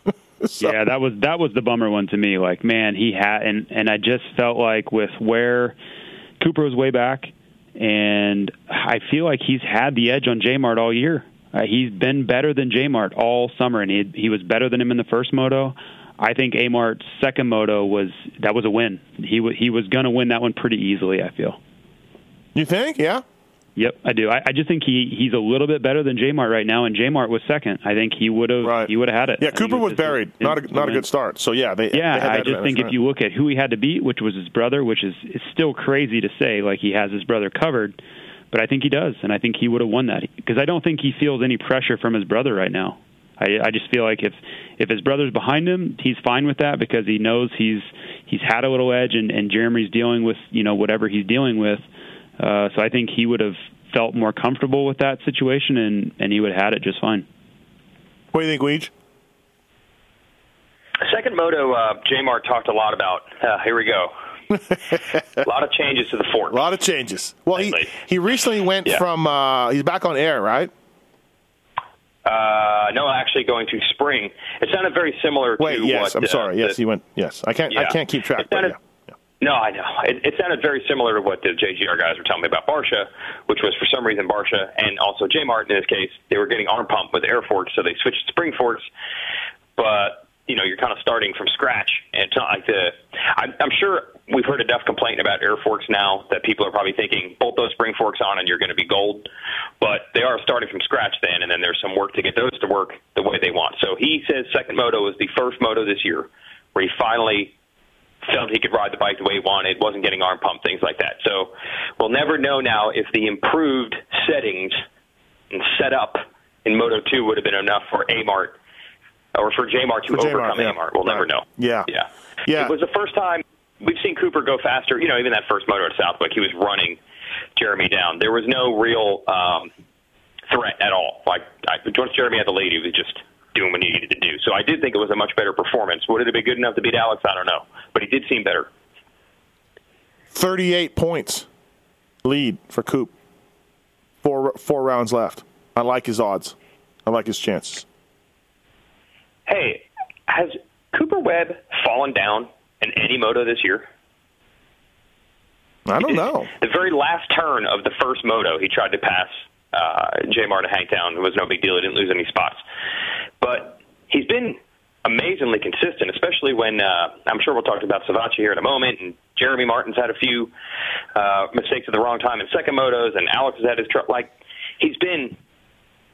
So- Yeah, that was that was the bummer one to me. Like, man, he had and and I just felt like with where Cooper was way back, and I feel like he's had the edge on Jmart all year. Uh, he's been better than Jmart all summer, and he he was better than him in the first moto. I think A Mart's second moto was that was a win. He wa he was going to win that one pretty easily. I feel. You think? Yeah. Yep, I do. I, I just think he he's a little bit better than J Mart right now, and J Mart was second. I think he would have Right. he would have had it. Yeah, Cooper was buried. Not a, not a good start. So yeah, they Yeah, they had I just think advantage, if you look at who he had to beat, which was his brother, which is it's still crazy to say like he has his brother covered, but I think he does, and I think he would have won that because I don't think he feels any pressure from his brother right now. I, I just feel like if if his brother's behind him, he's fine with that because he knows he's he's had a little edge, and, and Jeremy's dealing with you know whatever he's dealing with. Uh, so I think he would have felt more comfortable with that situation, and and he would have had it just fine. What do you think, Weege? Second moto, uh, J Mart talked a lot about. Uh, here we go. a lot of changes to the fork. A lot of changes. Well, he Lately. he recently went Yeah. from uh, he's back on air, right? Uh, no, actually going to spring. It sounded very similar Wait, to yes, what. I'm uh, sorry. Yes, the- he went. Yes, I can't I can't keep track. It But yeah. No, I know. It, it sounded very similar to what the JGR guys were telling me about Barcia, which was for some reason Barcia and also J Mart in this case, they were getting arm pump with air forks, so they switched to spring forks. But you know, you're kind of starting from scratch, and it's not like the. I'm, I'm sure we've heard enough complaining about air forks now that people are probably thinking bolt those spring forks on and you're going to be gold. But they are starting from scratch then, and then there's some work to get those to work the way they want. So he says second moto is the first moto this year where he finally felt he could ride the bike the way he wanted, wasn't getting arm pump, things like that. So we'll never know now if the improved settings and setup in Moto 2 would have been enough for Amart or for Jmart to For overcome yeah. Amart. We'll never Right. know. Yeah. Yeah. Yeah. It was the first time we've seen Cooper go faster. You know, even that first moto at Southwick, he was running Jeremy down. There was no real um, threat at all. Like I, once Jeremy had the lead, he was just doing what he needed to do. So I did think it was a much better performance. Would it have been good enough to beat Alex? I don't know, but he did seem better. 38 points lead for Coop. Four four rounds left. I like his odds. I like his chances. Hey, has Cooper Webb fallen down in any moto this year? I don't know. The very last turn of the first moto, he tried to pass uh, J. Martin Hangtown. It was no big deal. He didn't lose any spots. But he's been amazingly consistent, especially when uh, I'm sure we'll talk about Savatgy here in a moment. And Jeremy Martin's had a few uh, mistakes at the wrong time in second motos, and Alex has had his truck. Like he's been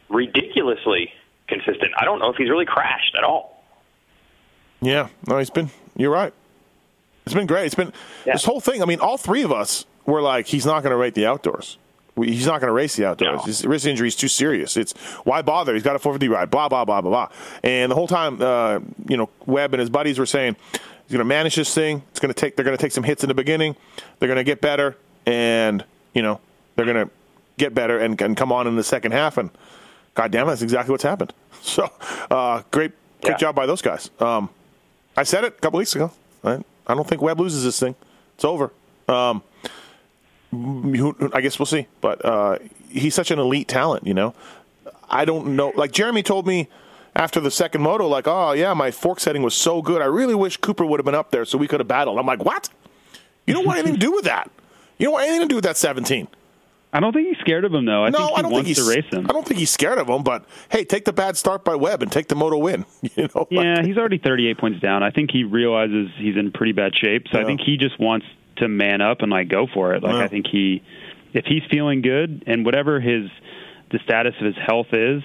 ridiculously consistent. I don't know if he's really crashed at all. Yeah, no, he's been. You're right. It's been great. It's been Yeah. this whole thing. I mean, all three of us were like, he's not going to rate the outdoors. We, he's not going to race the outdoors. No. His wrist injury is too serious. It's why bother? He's got a 450 ride. Blah blah blah blah blah. And the whole time, uh, you know, Webb and his buddies were saying he's going to manage this thing. It's going to take. They're going to take some hits in the beginning. They're going to get better, and you know, they're going to get better and, and come on in the second half. And God damn it, that's exactly what's happened. So, uh, great, great Yeah. job by those guys. Um, I said it a couple weeks ago. I, I don't think Webb loses this thing. It's over. Um, I guess we'll see. But uh, he's such an elite talent, you know. I don't know. Like Jeremy told me after the second moto, like, oh yeah, my fork setting was so good. I really wish Cooper would have been up there so we could have battled. I'm like, what? You don't want anything to do with that. You don't want anything to do with that 17. I don't think he's scared of him though. I no, think he I don't wants think he's. to race him. I don't think he's scared of him. But hey, take the bad start by Webb and take the moto win. You know. Yeah, he's already 38 points down. I think he realizes he's in pretty bad shape. So Yeah. I think he just wants to man up and like go for it. Like Yeah. I think he, if he's feeling good and whatever his the status of his health is,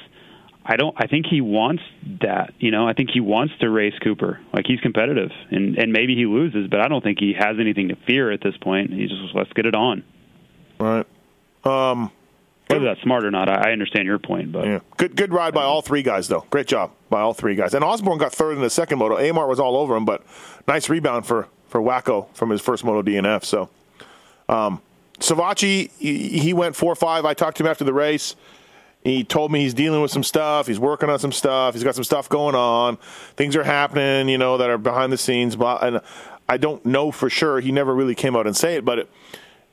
I don't. I think he wants that. You know, I think he wants to race Cooper. Like he's competitive, and and maybe he loses, but I don't think he has anything to fear at this point. He just let's get it on. Right. Um, Whether that's smart or not, I, I understand your point, but Yeah. Good good ride by all three guys though. Great job by all three guys. And Osborne got third in the second moto. Amart was all over him, but nice rebound for for Wacko from his first moto DNF. So um Savatgy he, went four five. I talked to him after the race. He told me he's dealing with some stuff. He's working on some stuff. He's got some stuff going on. Things are happening, you know, that are behind the scenes. Blah, and I don't know for sure. He never really came out and say it, but it,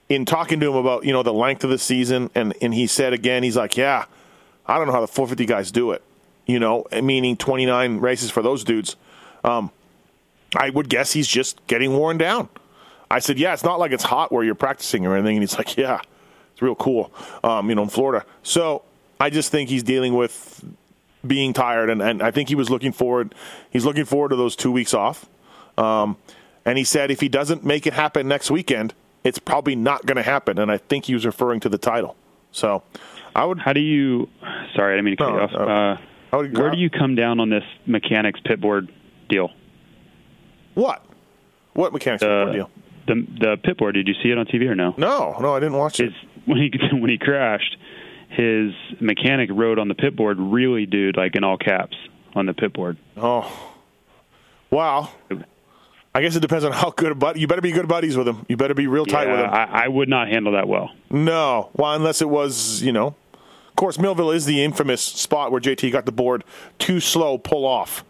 in talking to him about you know the length of the season, and and he said again, he's like, yeah, I don't know how the 450 guys do it. You know, meaning 29 races for those dudes. Um, I would guess he's just getting worn down. I said, yeah, it's not like it's hot where you're practicing or anything. And he's like, yeah, it's real cool, um, you know, in Florida. So I just think he's dealing with being tired, and, and I think he was looking forward. He's looking forward to those two weeks off. Um, and he said if he doesn't make it happen next weekend, it's probably not going to happen. And I think he was referring to the title. So I would. How do you? Sorry, I didn't mean to cut No, you off. Uh, I would where do you come down on this mechanics pit board deal? What? What mechanics Uh, deal? The the pit board. Did you see it on TV or no? No, no, I didn't watch it. His, when he when he crashed, his mechanic wrote on the pit board, "Really, dude," like in all caps on the pit board. Oh, wow. I guess it depends on how good a buddy. You better be good buddies with him. You better be real tight with him. I, I would not handle that well. No, well, unless it was, you know. Of course, Millville is the infamous spot where JT got the board too slow, pull off.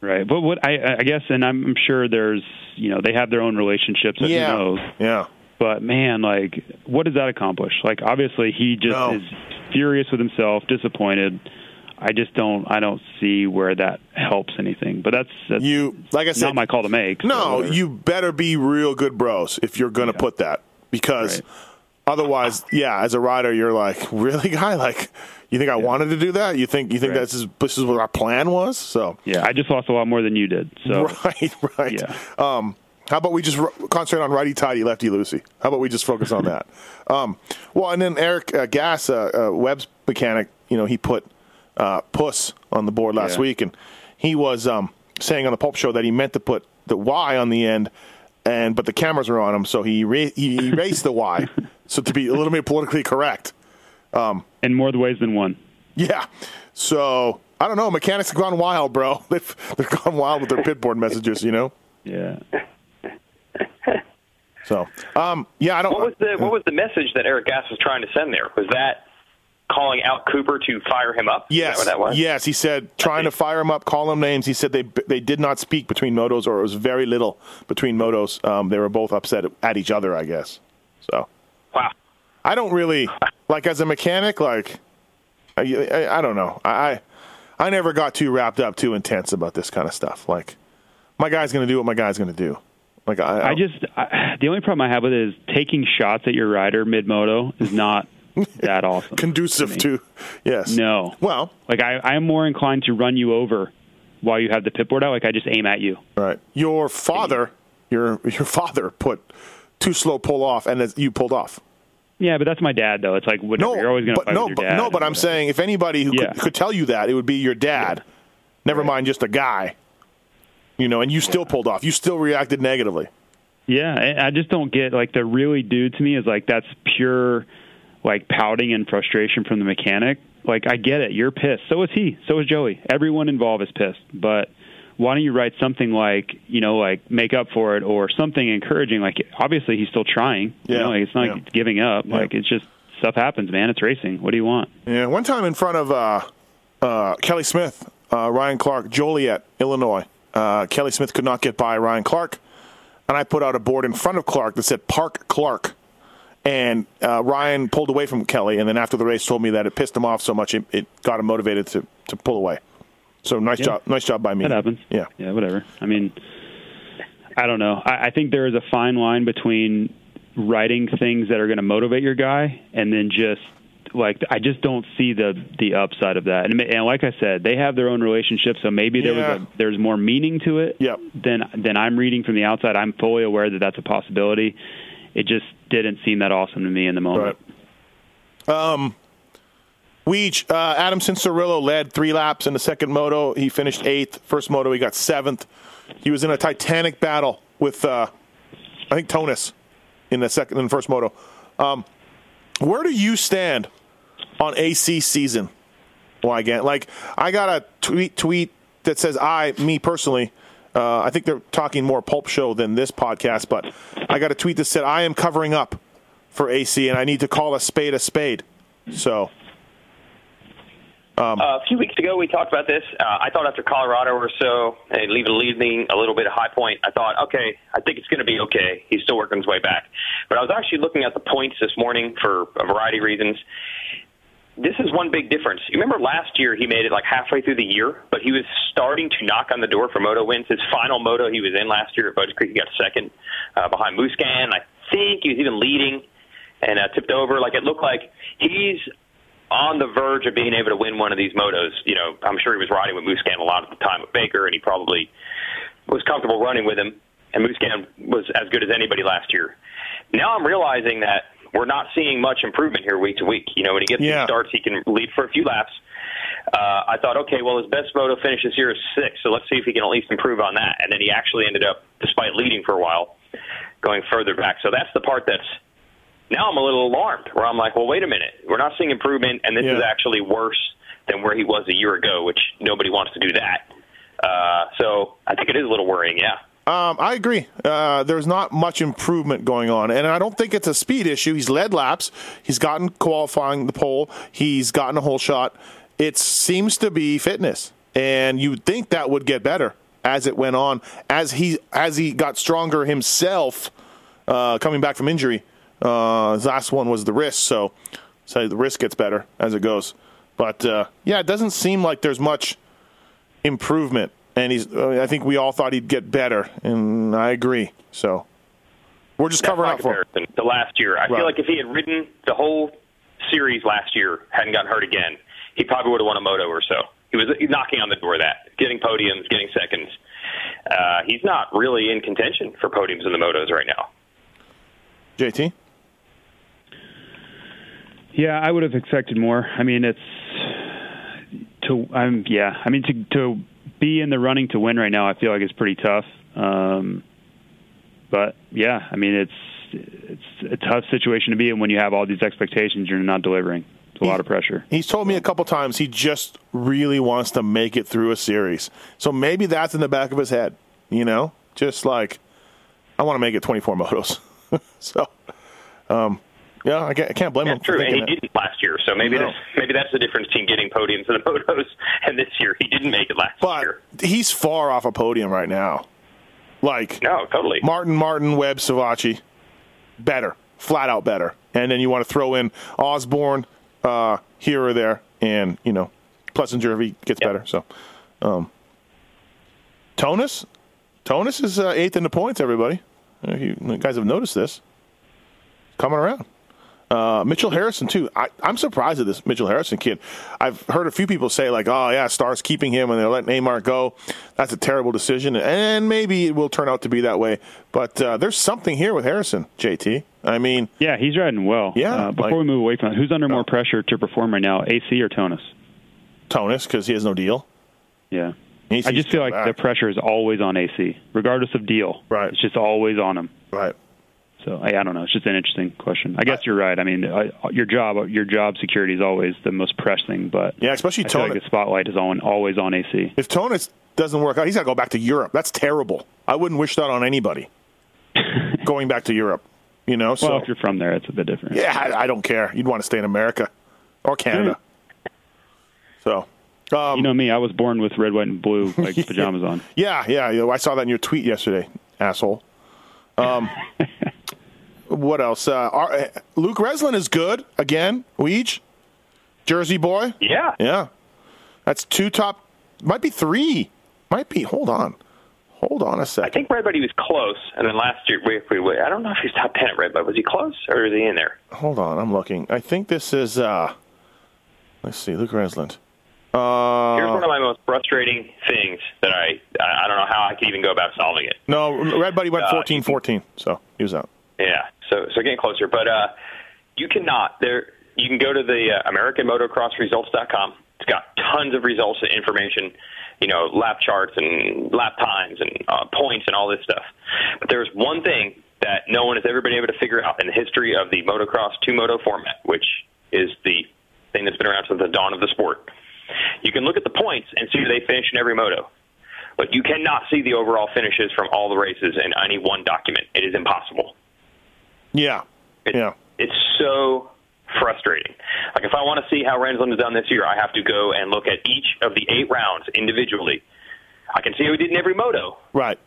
Right, but what I, I guess, and I'm sure there's, you know, they have their own relationships. So Yeah. Who knows? Yeah. But man, like, what does that accomplish? Like, obviously, he just No. is furious with himself, disappointed. I just don't, I don't see where that helps anything. But that's, that's You, like I said, not my call to make. No, whatever. you better be real good bros if you're going to put that because Right. Otherwise, yeah, as a rider, you're like, really, guy, like, you think I wanted to do that? You think you think Right. this is this is what our plan was? So Yeah, I just lost a lot more than you did. So right, right. Yeah. Um, how about we just concentrate on righty tighty, lefty loosey? How about we just focus on that? Um, well, and then Eric uh, Gass, uh, uh, Webb's mechanic, you know, he put uh, Puss on the board last Yeah. week, and he was um, saying on the Pulp Show that he meant to put the Y on the end, and but the cameras were on him, so he ra- he erased the Y. So to be a little bit politically correct, in more ways than one. yeah. So I don't know. Mechanics have gone wild, bro. They've they've gone wild with their pit board messages, you know. Yeah. So, um, yeah, I don't. What was the what was the message that Eric Gass was trying to send there? Was that calling out Cooper to fire him up? Is Yes, that what that was? yes. He said trying to fire him up, call him names. He said they they did not speak between motos, or it was very little between motos. Um, they were both upset at each other, I guess. So Wow. I don't really like as a mechanic. Like I, I, I don't know. I I I never got too wrapped up, too intense about this kind of stuff. Like my guy's going to do what my guy's going to do. Like I, I just I, the only problem I have with it is taking shots at your rider mid moto is not that awesome. conducive to, yes. No. Well, Like I, I'm more inclined to run you over while you have the pit board out. Like I just aim at you. right. Your father, your your father put too slow pull off, and you pulled off. Yeah, but that's my dad though. It's like whatever. No, you're always going to but fight no, with but your dad. no. But I'm saying if anybody who Yeah. could, could tell you that, it would be your dad. Never mind just a guy. You know, and you still pulled off. You still reacted negatively. Yeah, I just don't get like the really dude to me is like that's pure like pouting and frustration from the mechanic. Like I get it, you're pissed. So is he. So is Joey. Everyone involved is pissed. But why don't you write something like you know like make up for it or something encouraging? Like obviously he's still trying. You Yeah, know, like it's not yeah. like giving up. Like it's just stuff happens, man. It's racing. What do you want? Yeah, one time in front of uh, uh, Kelly Smith, uh, Ryan Clark, Joliet, Illinois. Uh, Kelly Smith could not get by Ryan Clark, and I put out a board in front of Clark that said "Park Clark," and uh, Ryan pulled away from Kelly, and then after the race told me that it pissed him off so much it, it got him motivated to, to pull away. So nice Yeah. job, nice job by me. That happens. Yeah, Yeah, whatever. I mean, I don't know. I, I think there is a fine line between writing things that are going to motivate your guy and then just like I just don't see the the upside of that. And, and like I said, they have their own relationship, so maybe there Yeah. was a, there's more meaning to it Yep. than than I'm reading from the outside. I'm fully aware that that's a possibility. It just didn't seem that awesome to me in the moment. Weege, uh, Adam Cianciarulo led three laps in the second moto. He finished eighth. First moto, he got seventh. He was in a titanic battle with, uh, I think, Tonus in the second and first moto. Um, where do you stand on AC season? Well, again, like I got a tweet tweet that says I, me personally, uh, I think they're talking more pulp show than this podcast, but I got a tweet that said I am covering up for AC and I need to call a spade a spade. So. Uh, a few weeks ago, we talked about this. Uh, I thought after Colorado or so, and leaving a little bit of high point, I thought, okay, I think it's going to be okay. He's still working his way back. But I was actually looking at the points this morning for a variety of reasons. This is one big difference. You remember last year he made it like halfway through the year, but he was starting to knock on the door for moto wins. His final moto he was in last year at Budds Creek, he got second uh, behind Musquin. I think he was even leading and uh, tipped over. Like it looked like he's on the verge of being able to win one of these motos. You know, I'm sure he was riding with Musquin a lot at the time with Baker, and he probably was comfortable running with him. And Musquin was as good as anybody last year. Now I'm realizing that we're not seeing much improvement here week to week. You know, when he gets Yeah. starts, he can lead for a few laps. Uh, I thought, okay, well, his best moto finish this year is six, so let's see if he can at least improve on that. And then he actually ended up, despite leading for a while, going further back. So that's the part that's now I'm a little alarmed where I'm like, well, wait a minute. We're not seeing improvement, and this Yeah. is actually worse than where he was a year ago, which nobody wants to do that. Uh, so I think it is a little worrying, yeah. Um, I agree. Uh, there's not much improvement going on, and I don't think it's a speed issue. He's led laps. He's gotten qualifying the pole. He's gotten a whole shot. It seems to be fitness, and you would think that would get better as it went on, as he as he got stronger himself, uh, coming back from injury. Uh, his last one was the wrist, so so the wrist gets better as it goes. But uh, yeah, it doesn't seem like there's much improvement, and he's. I think we all thought he'd get better, and I agree. So we're just That's covering up for. him. comparison to last year. I Right. feel like if he had ridden the whole series last year, hadn't gotten hurt again, he probably would have won a moto or so. He was knocking on the door of that, getting podiums, getting seconds. Uh, he's not really in contention for podiums in the motos right now. JT. Yeah, I would have expected more. I mean, it's to I'm yeah. I mean to to be in the running to win right now, I feel like it's pretty tough. Um, but yeah, I mean it's it's a tough situation to be in when you have all these expectations you're not delivering. It's a lot of pressure. He's told me a couple times he just really wants to make it through a series. So maybe that's in the back of his head. You know, just like I want to make it 24 motos. so, um, yeah, I can't, blame him. That's for true, and he that. didn't last year. So maybe No. that's maybe that's the difference between getting podiums in the motos and this year. He didn't make it last But year. he's far off a podium right now. Like No, totally. Martin, Martin, Webb, Savatgy, better, flat out better. And then you want to throw in Osborne uh, here or there, and you know, Plessinger if he gets Yep. better. So, um, Tonus, Tonus is uh, eighth in the points. Everybody, you, you guys have noticed this, coming around. Uh, Mitchell Harrison too. I, I'm surprised at this Mitchell Harrison kid. I've heard a few people say like, "Oh yeah, Stars keeping him and they're letting Neymar go." That's a terrible decision, and maybe it will turn out to be that way. But uh, there's something here with Harrison, JT. I mean, Yeah, he's riding well. Yeah, Uh, before like- we move away from that, who's under more pressure to perform right now, AC or Tonus? Tonus because he has no deal. Yeah. Needs I just feel like back. the pressure is always on AC, regardless of deal. Right. It's just always on him. right. So I, I don't know. It's just an interesting question. I guess you're right. I mean, I, your job, your job security is always the most pressing, but Yeah, especially I feel like the spotlight is on always on AC. If Tonus doesn't work out, he's got to go back to Europe. That's terrible. I wouldn't wish that on anybody. Going back to Europe, you know. So well, if you're from there, it's a bit different. yeah, I, I don't care. You'd want to stay in America or Canada. So. Um, You know me. I was born with red, white, and blue like pajamas on. Yeah, yeah, yeah. I saw that in your tweet yesterday, asshole. Um, what else? Uh, our, uh, Luke Renzland is good again. Weege, Jersey boy. Yeah. Yeah, that's two top. Might be three. Might be. Hold on. Hold on a I second. think Red Buddy was close, and then last year. I don't know if he's top ten at Red Bud. Was he close, or is he in there? Hold on. I'm looking. I think this is. uh Let's see. Luke Renzland. Uh, Here's one of my most frustrating things that I I I don't know how I could even go about solving it. no, Red Buddy went Uh, 14 14, so he was out. Yeah, so so getting closer, but uh, you cannot there. You can go to the uh, AmericanMotocrossResults.com. It's got tons of results and information, you know, lap charts and lap times and uh, points and all this stuff. But there's one thing that no one has ever been able to figure out in the history of the motocross two moto format, which is the thing that's been around since the dawn of the sport. You can look at the points and see where they finish in every moto. But you cannot see the overall finishes from all the races in any one document. It is impossible. Yeah. It, Yeah. It's so frustrating. Like if I want to see how Renzland has done this year, I have to go and look at each of the eight rounds individually. I can see how he did in every moto, Right.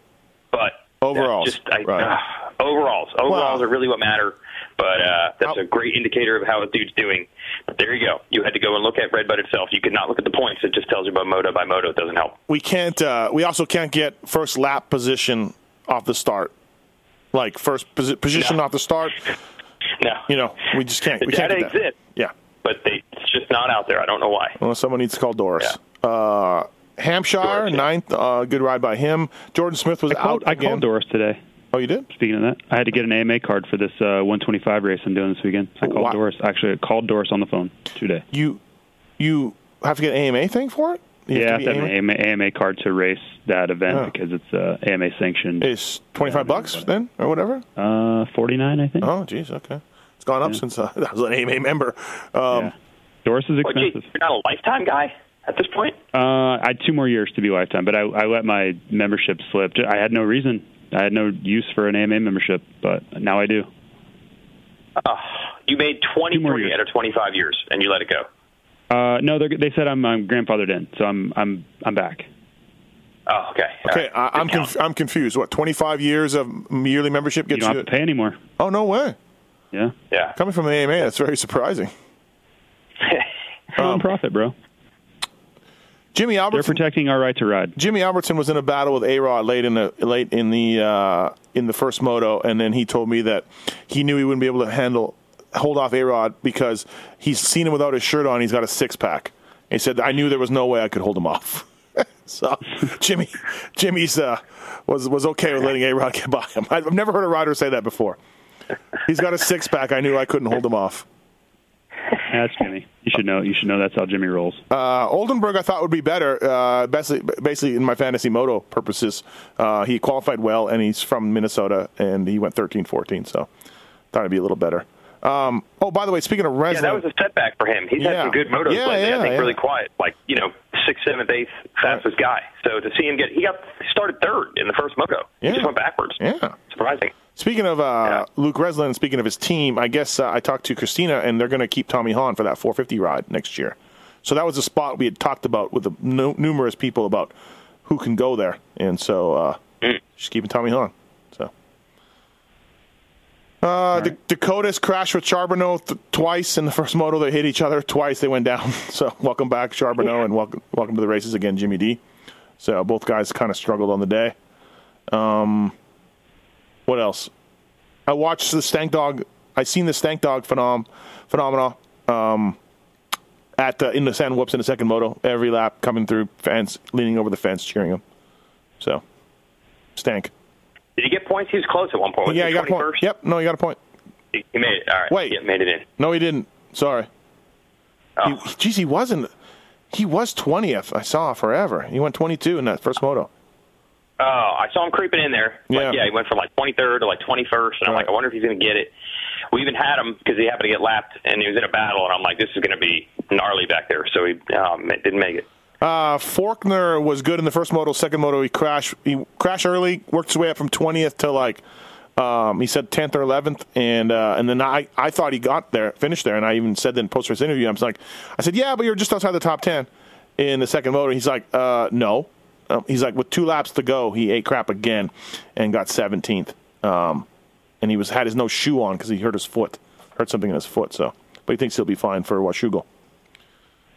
but Overalls, just I, right. uh, overalls. Overalls are really what matter. But uh, that's How- a great indicator of how a dude's doing. But there you go. You had to go and look at Red Bud itself. You could not look at the points. It just tells you about moto by moto. It doesn't help. we can't. Uh, we also can't get first lap position off the start, like first posi- position No. off the start. No, You know, we just can't. the we can't data get that. exists, Yeah, but they, it's just not out there. I don't know why. well, someone needs to call Doris. Uh, Hampshire Doris, yeah. ninth, uh, good ride by him. Jordan Smith was I called, out I called Doris today. Oh, you did? Speaking of that, I had to get an AMA card for this uh, 125 race I'm doing this weekend. I called Wow. Doris. Actually, I called Doris on the phone today. You you have to get an AMA thing for it. You yeah, I have have to to have an AMA, AMA card to race that event Oh. because it's uh, AMA sanctioned. Is twenty five bucks then or whatever? Uh, 49, I think. Oh, geez, okay. It's gone up since uh, I was an AMA member. Um, yeah. Doris is Well, gee, expensive. you're not a lifetime guy at this point. Uh, I had two more years to be lifetime, but I, I let my membership slip. I had no reason. I had no use for an AMA membership, but now I do. Uh, you made Two 23 out of 25 years, and you let it go. Uh, no, they're- said I'm, I'm grandfathered in, so I'm I'm I'm back. Oh, okay. Okay, right. I, I'm conf- I'm confused. What twenty five years of yearly membership gets You gets don't you? have to pay anymore. Oh no way! Yeah, Yeah. Coming from the AMA, that's very surprising. um, profit, bro. Jimmy Albertson. They're Albertson. protecting our right to ride. Jimmy Albertson was in a battle with A Rod late in the late in the uh, in the first moto, and then he told me that he knew he wouldn't be able to handle hold off A Rod because he's seen him without his shirt on. He's got a six pack. He said, "I knew there was no way I could hold him off." so Jimmy Jimmy's uh, was was okay with letting A Rod get by him. I've never heard a rider say that before. He's got a six pack. I knew I couldn't hold him off. That's Jimmy. You should know. You should know that's how Jimmy rolls. Uh, Oldenburg, I thought would be better. Uh, basically, basically, in my fantasy moto purposes, uh, he qualified well, and he's from Minnesota, and he went 13-14, so thought it'd be a little better. Um, oh, by the way, speaking of Renzland, Yeah, that was a setback for him. He's Yeah. had some good motos Yeah, lately. yeah, I think really quiet, like you know, sixth, seventh, eighth, fastest guy. So to see him get, he got he started third in the first moto. He just went backwards. yeah. Surprising. Speaking of uh. Luke Renzland, speaking of his team, I guess uh, I talked to Christina, and they're going to keep Tommy Hahn for that 450 ride next year. So that was a spot we had talked about with the nu- numerous people about who can go there, and so uh, Mm. she's keeping Tommy Hahn. Uh, D- Dakotas crashed with Charbonneau th- twice in the first moto. They hit each other twice. They went down. So welcome back, Charbonneau, and welcome welcome to the races again, Jimmy D. So both guys kind of struggled on the day. Um, what else? I watched the Stank Dog. I seen the Stank Dog phenom phenomena um, at the, in the sand Whoops in the second moto. Every lap coming through, fans leaning over the fence cheering him. So, Stank. Did he get points? He was close at one point. Was yeah, he he got a point. Yep, no, he got a point. He he made it. All right. Wait. Yeah, made it in. No, he didn't. Sorry. Oh. He, geez, he wasn't. He was twentieth. I saw forever. He went twenty-two in that first moto. Oh, I saw him creeping in there. Like, Yeah. yeah, he went from like 23rd to like 21st, and I'm Right. like, I wonder if he's going to get it. We even had him because he happened to get lapped, and he was in a battle, and I'm like, this is going to be gnarly back there. So he um, didn't make it. Uh, was good in the first moto. Second moto, he crashed. He crashed early, worked his way up from twentieth to like um, he said tenth or eleventh, and uh, and then I, I thought he got there, finished there, and I even said in post race interview. I'm like, I said, yeah, but you're just outside the top ten in the second moto. He's like, uh, no. Um, he's like, with two laps to go, he ate crap again and got seventeenth. Um, and he was had his no shoe on because he hurt his foot, hurt something in his foot. So, but he thinks he'll be fine for Washougal.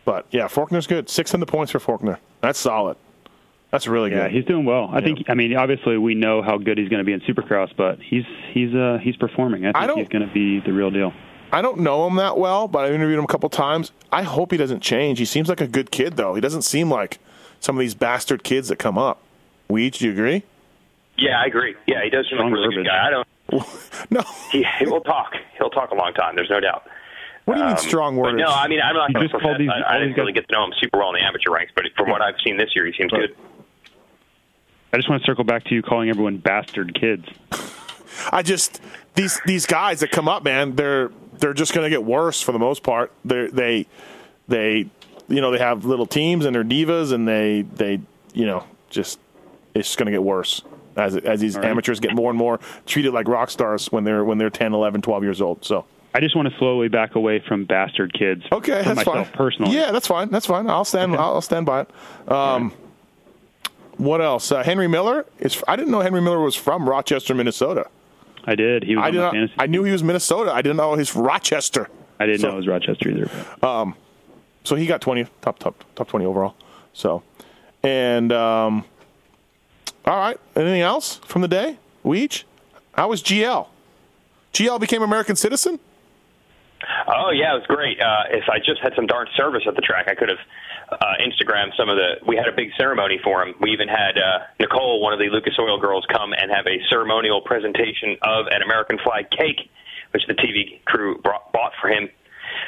But yeah, Forkner's good. Six hundred points for Faulkner. That's solid. That's really Yeah, good. Yeah, he's doing well. I think. I mean, obviously, we know how good he's going to be in Supercross, but he's he's uh he's performing. I think don't- he's going to be the real deal. I don't know him that well, but I've interviewed him a couple times. I hope he doesn't change. He seems like a good kid, though. He doesn't seem like some of these bastard kids that come up. Weege, do you agree? Yeah, I agree. Yeah, he does seem like a Strong really good guy. I don't. No. He, he will talk. He'll talk a long time. There's no doubt. What do you mean Um, strong but words? no, I mean I'm not He going to just called these- I, I all didn't guys- really get to know him super well in the amateur ranks, but from what I've seen this year, he seems Right. good. I just want to circle back to you calling everyone bastard kids. I just these these guys that come up, man. They're they're just going to get worse for the most part. They they they you know they have little teams and they're divas and they they you know just it's just going to get worse as as these right. amateurs get more and more treated like rock stars when they're when they're 10, 11, 12 years old. So I just want to slowly back away from bastard kids. Okay, that's fine. Personally, yeah, that's fine. That's fine. I'll stand. I'll, I'll stand by it. Um, What else? Uh, Henry Miller is. I didn't know Henry Miller was from Rochester, Minnesota. I did. He was I did not. I knew he was Minnesota. I didn't know he's Rochester. I didn't so- know it was Rochester either. So he got twenty top top top twenty overall. So, and um, all right. Anything else from the day? Weege, how was GL? GL became American citizen. Oh yeah, it was great. Uh, if I just had some darn service at the track, I could have uh, Instagrammed some of the. We had a big ceremony for him. We even had uh, Nicole, one of the Lucas Oil girls, come and have a ceremonial presentation of an American flag cake, which the TV crew brought, bought for him.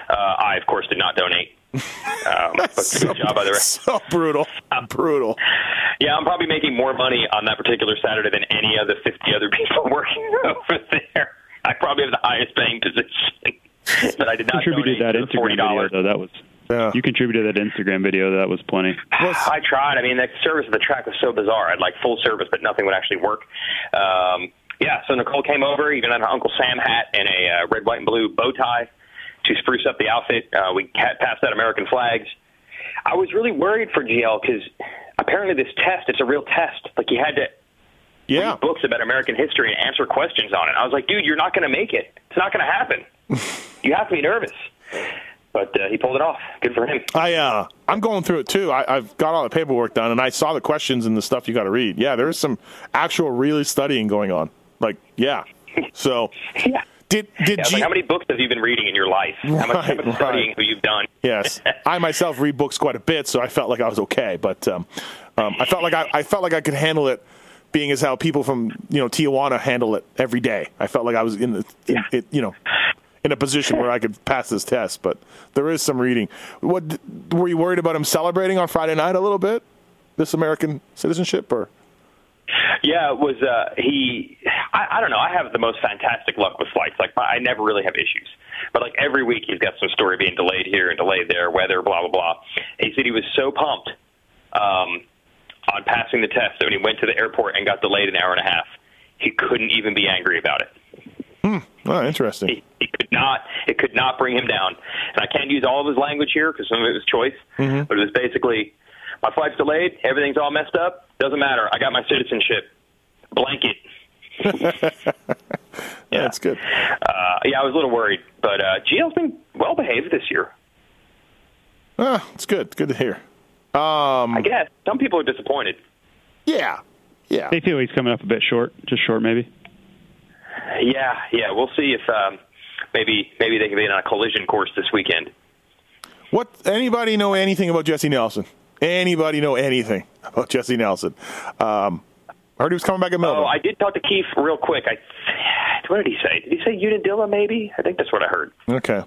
Uh, I, of course, did not donate. Um, but good job by the rest. so brutal, brutal. Yeah, I'm probably making more money on that particular Saturday than any of the 50 other people working over there. I probably have the highest paying position, but I did not contributed that donate the Instagram forty video though. That was Yeah. you contributed that Instagram video. That was plenty. I tried. I mean, the service of the track was so bizarre. I'd like full service, but nothing would actually work. Um, yeah, so Nicole came over, even had an Uncle Sam hat and a uh, red, white, and blue bow tie to spruce up the outfit. Uh, we had passed out American flags. I was really worried for GL because apparently this test, it's a real test. Like you had to Yeah. read books about American history and answer questions on it. I was like, dude, you're not going to make it. It's not going to happen. You have to be nervous. But uh, he pulled it off. Good for him. I uh, I'm going through it too. I, I've got all the paperwork done, and I saw the questions and the stuff you got to read. Yeah, there is some actual really studying going on. Like, yeah. So, Yeah. did did Yeah, G- like, how many books have you been reading in your life? how much, how Right, much right. studying have you done? yes, I myself read books quite a bit, so I felt like I was okay. But um, um, I felt like I, I felt like I could handle it, being as how people from you know Tijuana handle it every day. I felt like I was in the in, it, you know in a position where I could pass this test. But there is some reading. What were you worried about him celebrating on Friday night a little bit? This American citizenship, or Yeah, it was uh, he? I, I don't know. I have the most fantastic luck with flights. Like I never really have issues. But like every week, he's got some story being delayed here and delayed there, weather, blah blah blah. He said he was so pumped um, on passing the test that when he went to the airport and got delayed an hour and a half, he couldn't even be angry about it. Oh, interesting. He, he could not. It could not bring him down. And I can't use all of his language here because some of it was choice. But it was basically, my flight's delayed. Everything's all messed up. Doesn't matter. I got my citizenship blanket. Yeah, that's good. Uh, yeah, I was a little worried, but uh, GL's been well behaved this year. Ah, it's good. Good to hear. Um, I guess some people are disappointed. Yeah, Yeah. They feel he's coming up a bit short, just short maybe. Yeah, yeah. We'll see if um, maybe maybe they can be on a collision course this weekend. What? Anybody know anything about Jessy Nelson? Anybody know anything about Jessy Nelson? Um, I heard he was coming back at Melbourne. Oh, I did talk to Keith real quick. I what did he say? Did he say Unadilla? Maybe I think that's what I heard. okay.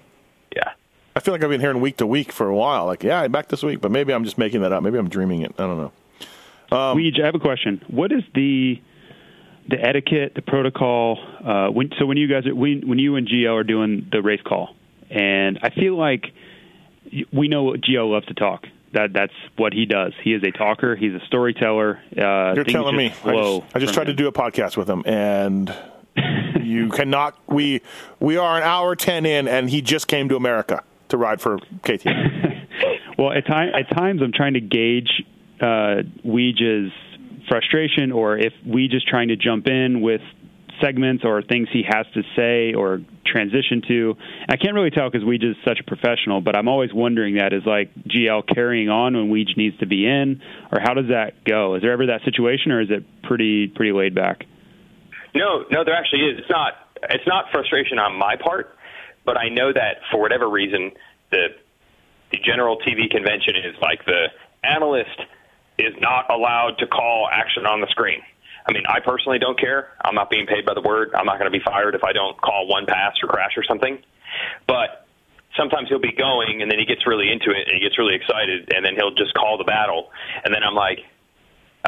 Yeah. I feel like I've been hearing week to week for a while. Like, yeah, I'm back this week, but maybe I'm just making that up. Maybe I'm dreaming it. I don't know. Um, Weege, I have a question. What is the the etiquette, the protocol? Uh, when, so when you guys, are, when, when you and Gio are doing the race call, and I feel like we know what Gio loves to talk. That that's what he does. He is a talker. He's a storyteller. Uh, You're telling me. I just, I just tried to do a podcast with him, and you cannot. We we are an hour ten in, and he just came to America to ride for KTM. Well, at time at times I'm trying to gauge uh, Weege's frustration, or if we just trying to jump in with segments or things he has to say or transition to. I can't really tell because Weege is such a professional, but I'm always wondering that is like GL carrying on when Weege needs to be in, or how does that go? Is there ever that situation, or is it pretty pretty laid back? No, no, there actually is. It's not. It's not frustration on my part, but I know that for whatever reason, the the general TV convention is like the analyst is not allowed to call action on the screen. I mean, I personally don't care. I'm not being paid by the word. I'm not going to be fired if I don't call one pass or crash or something. But sometimes he'll be going and then he gets really into it and he gets really excited and then he'll just call the battle and then I'm like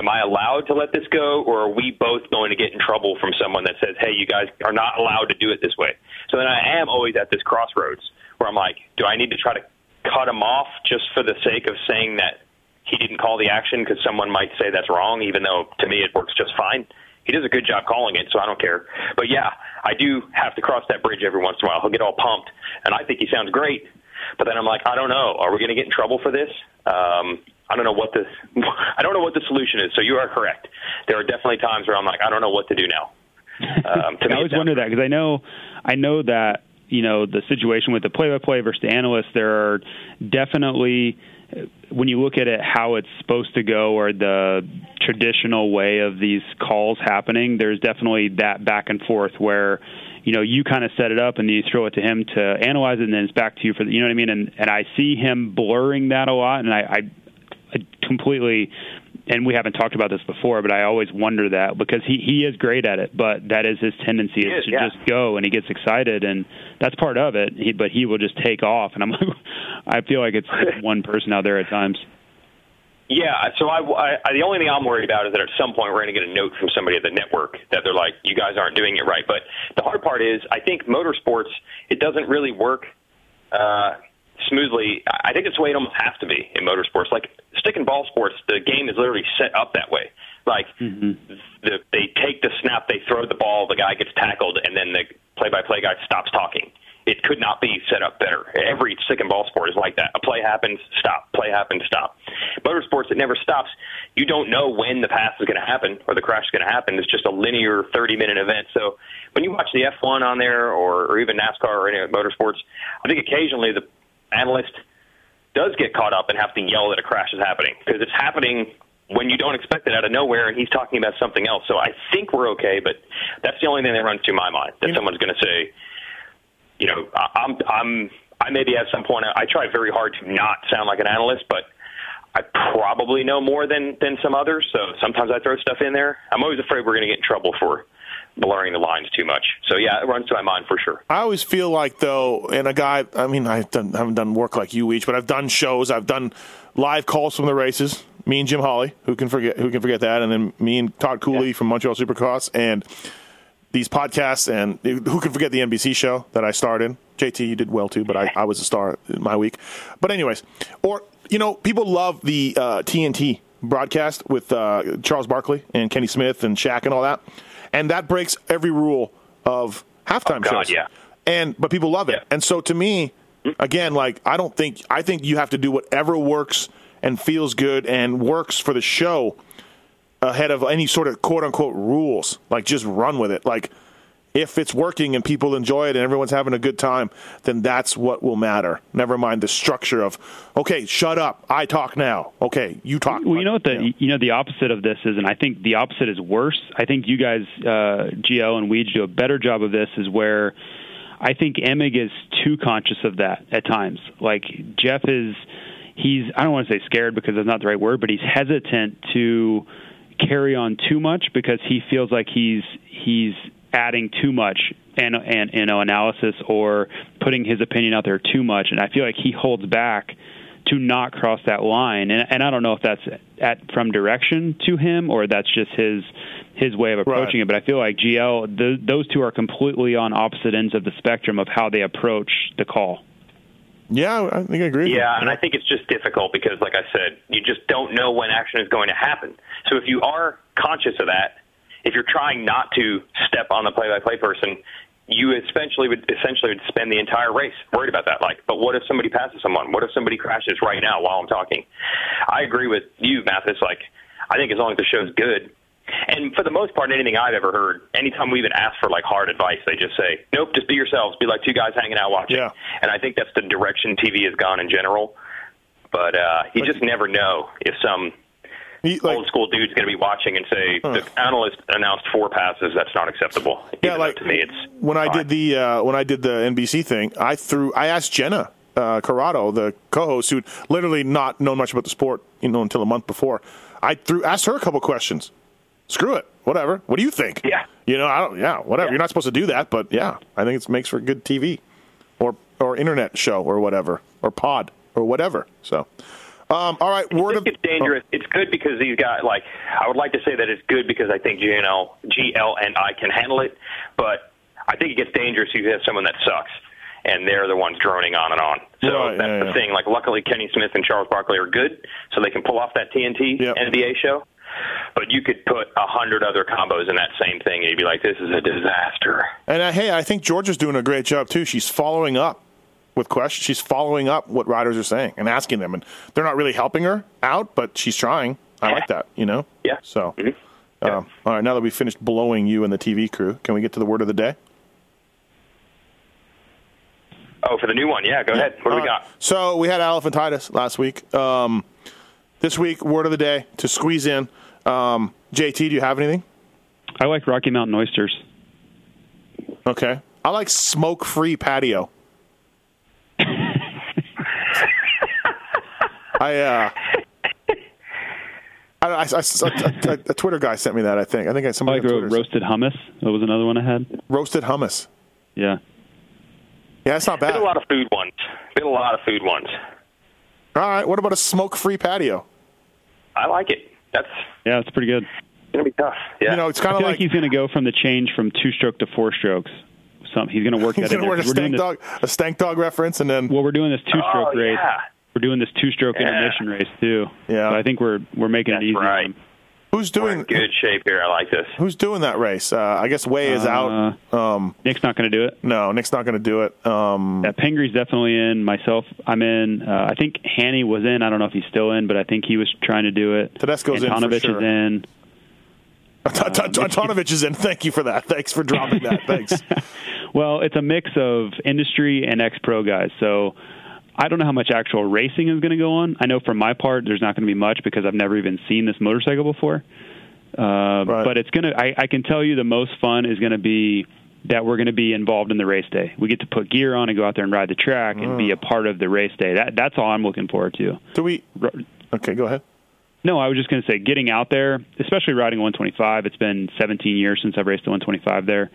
am I allowed to let this go, or are we both going to get in trouble from someone that says, "Hey, you guys are not allowed to do it this way"? So then I am always at this crossroads where I'm like, do I need to try to cut him off just for the sake of saying that he didn't call the action because someone might say that's wrong, even though to me it works just fine. He does a good job calling it, so I don't care. But yeah, I do have to cross that bridge every once in a while. He'll get all pumped, and I think he sounds great. But then I'm like, I don't know. Are we going to get in trouble for this? Um, I don't know what the I don't know what the solution is. So you are correct. There are definitely times where I'm like, I don't know what to do now. Um, to I always wonder that because I know, I know that you know the situation with the play-by-play versus the analyst. There are definitely when you look at it how it's supposed to go or the traditional way of these calls happening. There's definitely that back and forth where you know you kind of set it up and then you throw it to him to analyze it and then it's back to you for the, you know what I mean. And and I see him blurring that a lot, and I, I completely and we haven't talked about this before, but I always wonder that because he he is great at it, but that is his tendency is is, to yeah. just go and he gets excited and that's part of it. He, but he will just take off, and I'm like, I feel like it's one person out there at times. Yeah, so I, I, the only thing I'm worried about is that at some point we're going to get a note from somebody at the network that they're like, you guys aren't doing it right. But the hard part is, I think motorsports it doesn't really work uh, smoothly. I think it's the way it almost has to be in motorsports. Like stick and ball sports, the game is literally set up that way. Like mm-hmm. the, they take the snap, they throw the ball, the guy gets tackled, and then the play-by-play guy stops talking. It could not be set up better. Every stick and ball sport is like that. A play happens, stop. Play happens, stop. Motorsports, it never stops. You don't know when the pass is going to happen or the crash is going to happen. It's just a linear 30-minute event. So when you watch the F1 on there or, or even NASCAR or any motorsports, I think occasionally the analyst does get caught up and have to yell that a crash is happening because it's happening when you don't expect it out of nowhere and he's talking about something else. So I think we're okay, but that's the only thing that runs through my mind that someone's going to say, you know, I- I'm, I'm, I maybe at some point, I try very hard to not sound like an analyst, but I probably know more than, than some others. So sometimes I throw stuff in there. I'm always afraid we're going to get in trouble for blurring the lines too much. So yeah, it runs to my mind for sure. I always feel like though, and a guy. I mean, I haven't done work like you each, but I've done shows. I've done live calls from the races. Me and Jim Holley, who can forget who can forget that, and then me and Todd Cooley from Montreal Supercross, and these podcasts, and who can forget the NBC show that I starred in? JT, you did well too, but I, I was a star in my week. But anyways, or you know, people love the uh, TNT broadcast with uh, Charles Barkley and Kenny Smith and Shaq and all that, and that breaks every rule of halftime Oh, God, shows. yeah. And but people love it, Yeah. and so to me, mm-hmm. again, like I don't think I think you have to do whatever works and feels good and works for the show ahead of any sort of quote unquote rules. Like just run with it. Like if it's working and people enjoy it and everyone's having a good time, then that's what will matter. Never mind the structure of, okay, shut up, I talk now. Okay, you talk. Well, you know what the you know the opposite of this is, and I think the opposite is worse. I think you guys, uh, GL and Weege, do a better job of this. Is where I think Emig is too conscious of that at times. Like Jeff is, he's I don't want to say scared because that's not the right word, but he's hesitant to carry on too much because he feels like he's he's adding too much and and you know analysis or putting his opinion out there too much and I feel like he holds back to not cross that line and and I don't know if that's at from direction to him or that's just his his way of approaching Right. it but I feel like GL th- those two are completely on opposite ends of the spectrum of how they approach the call Yeah, I think I agree. with Yeah, you. and I think it's just difficult because, like I said, you just don't know when action is going to happen. So if you are conscious of that, if you're trying not to step on the play-by-play person, you essentially would essentially would spend the entire race worried about that. Like, but what if somebody passes someone? What if somebody crashes right now while I'm talking? I agree with you, Matthes. Like, I think as long as the show's good, and for the most part, anything I've ever heard, anytime we even ask for like hard advice, they just say, "Nope, just be yourselves. Be like two guys hanging out watching." Yeah. And I think that's the direction TV has gone in general. But uh, you just never know if some He- like- old school dude's going to be watching and say Huh. the analyst announced four passes. That's not acceptable. Yeah, like to me, it's when I did the uh, when I did the NBC thing, I threw I asked Jenna uh, Corrado, the co-host, who'd literally not known much about the sport, you know, until a month before. I threw asked her a couple questions. Screw it, whatever. What do you think? Yeah. you know, I don't. Yeah, whatever. Yeah. You're not supposed to do that, but yeah, I think it makes for good TV, or or internet show or whatever, or pod or whatever. So, um, all right, word of it's dangerous. It's good because these guys, like, I would like to say that it's good because I think GNL, GL, and I can handle it, but I think it gets dangerous if you have someone that sucks, and they're the ones droning on and on. So Right, that's yeah, the yeah. thing. Like, luckily, Kenny Smith and Charles Barkley are good, so they can pull off that TNT Yep. NBA show. But you could put a hundred other combos in that same thing, and you'd be like, "This is a disaster." And uh, hey, I think Georgia's doing a great job too. She's following up with questions. She's following up what riders are saying and asking them, and they're not really helping her out, but she's trying. I Yeah. like that. You know. Yeah. So, Mhm. Yeah. um, all right. Now that we've finished blowing you and the TV crew, can we get to the word of the day? Oh, for the new one, yeah. Go ahead. What do we got? So we had elephantitis last week. Um, this week, word of the day to squeeze in. Um, JT, do you have anything? I like Rocky Mountain oysters Okay. I like smoke-free patio. I uh, I, I, I- a, a- a Twitter guy sent me that. I think. I think I I somebody like on Twitter roasted hummus that was another one I had roasted hummus. yeah Yeah, that's not Been bad. a lot of food ones. Been a lot of food ones. All right. What about a smoke-free patio? I like it. That's yeah it's pretty good It's gonna be tough. Yeah. You know, it's kind of like, like, he's going to go from the change from two stroke to four strokes. something. he's going to work he's that in going to there. work a 'cause we're doing this, a stank dog reference, and then well, we're doing this two stroke Oh, race. yeah. We're doing this two stroke Yeah. intermission race too. Yeah. So I think we're we're making That's it easy. right. him. who's We're in doing good shape here. I like this. who's doing that race? Uh, I guess Way is out. Um, Nick's not going to do it. no, Nick's not going to do it. Um, Yeah, Pengri's definitely in. Myself, I'm in. Uh, I think Hanny was in. I don't know if he's still in, but I think he was trying to do it. Tedesco's in for sure. is in. Antonovich is in. Thank you for that. Thanks for dropping that. Thanks. Well, it's a mix of industry and ex pro guys. So I don't know how much actual racing is going to go on. I know for my part, there's not going to be much because I've never even seen this motorcycle before. Uh, Right. But it's going to. I, I can tell you the most fun is going to be that we're going to be involved in the race day. We get to put gear on and go out there and ride the track and Mm. be a part of the race day. That that's all I'm looking forward to. Do we? Okay, go ahead. No, I was just going to say, getting out there, especially riding a 125. It's been 17 years since I've raced a 125 there.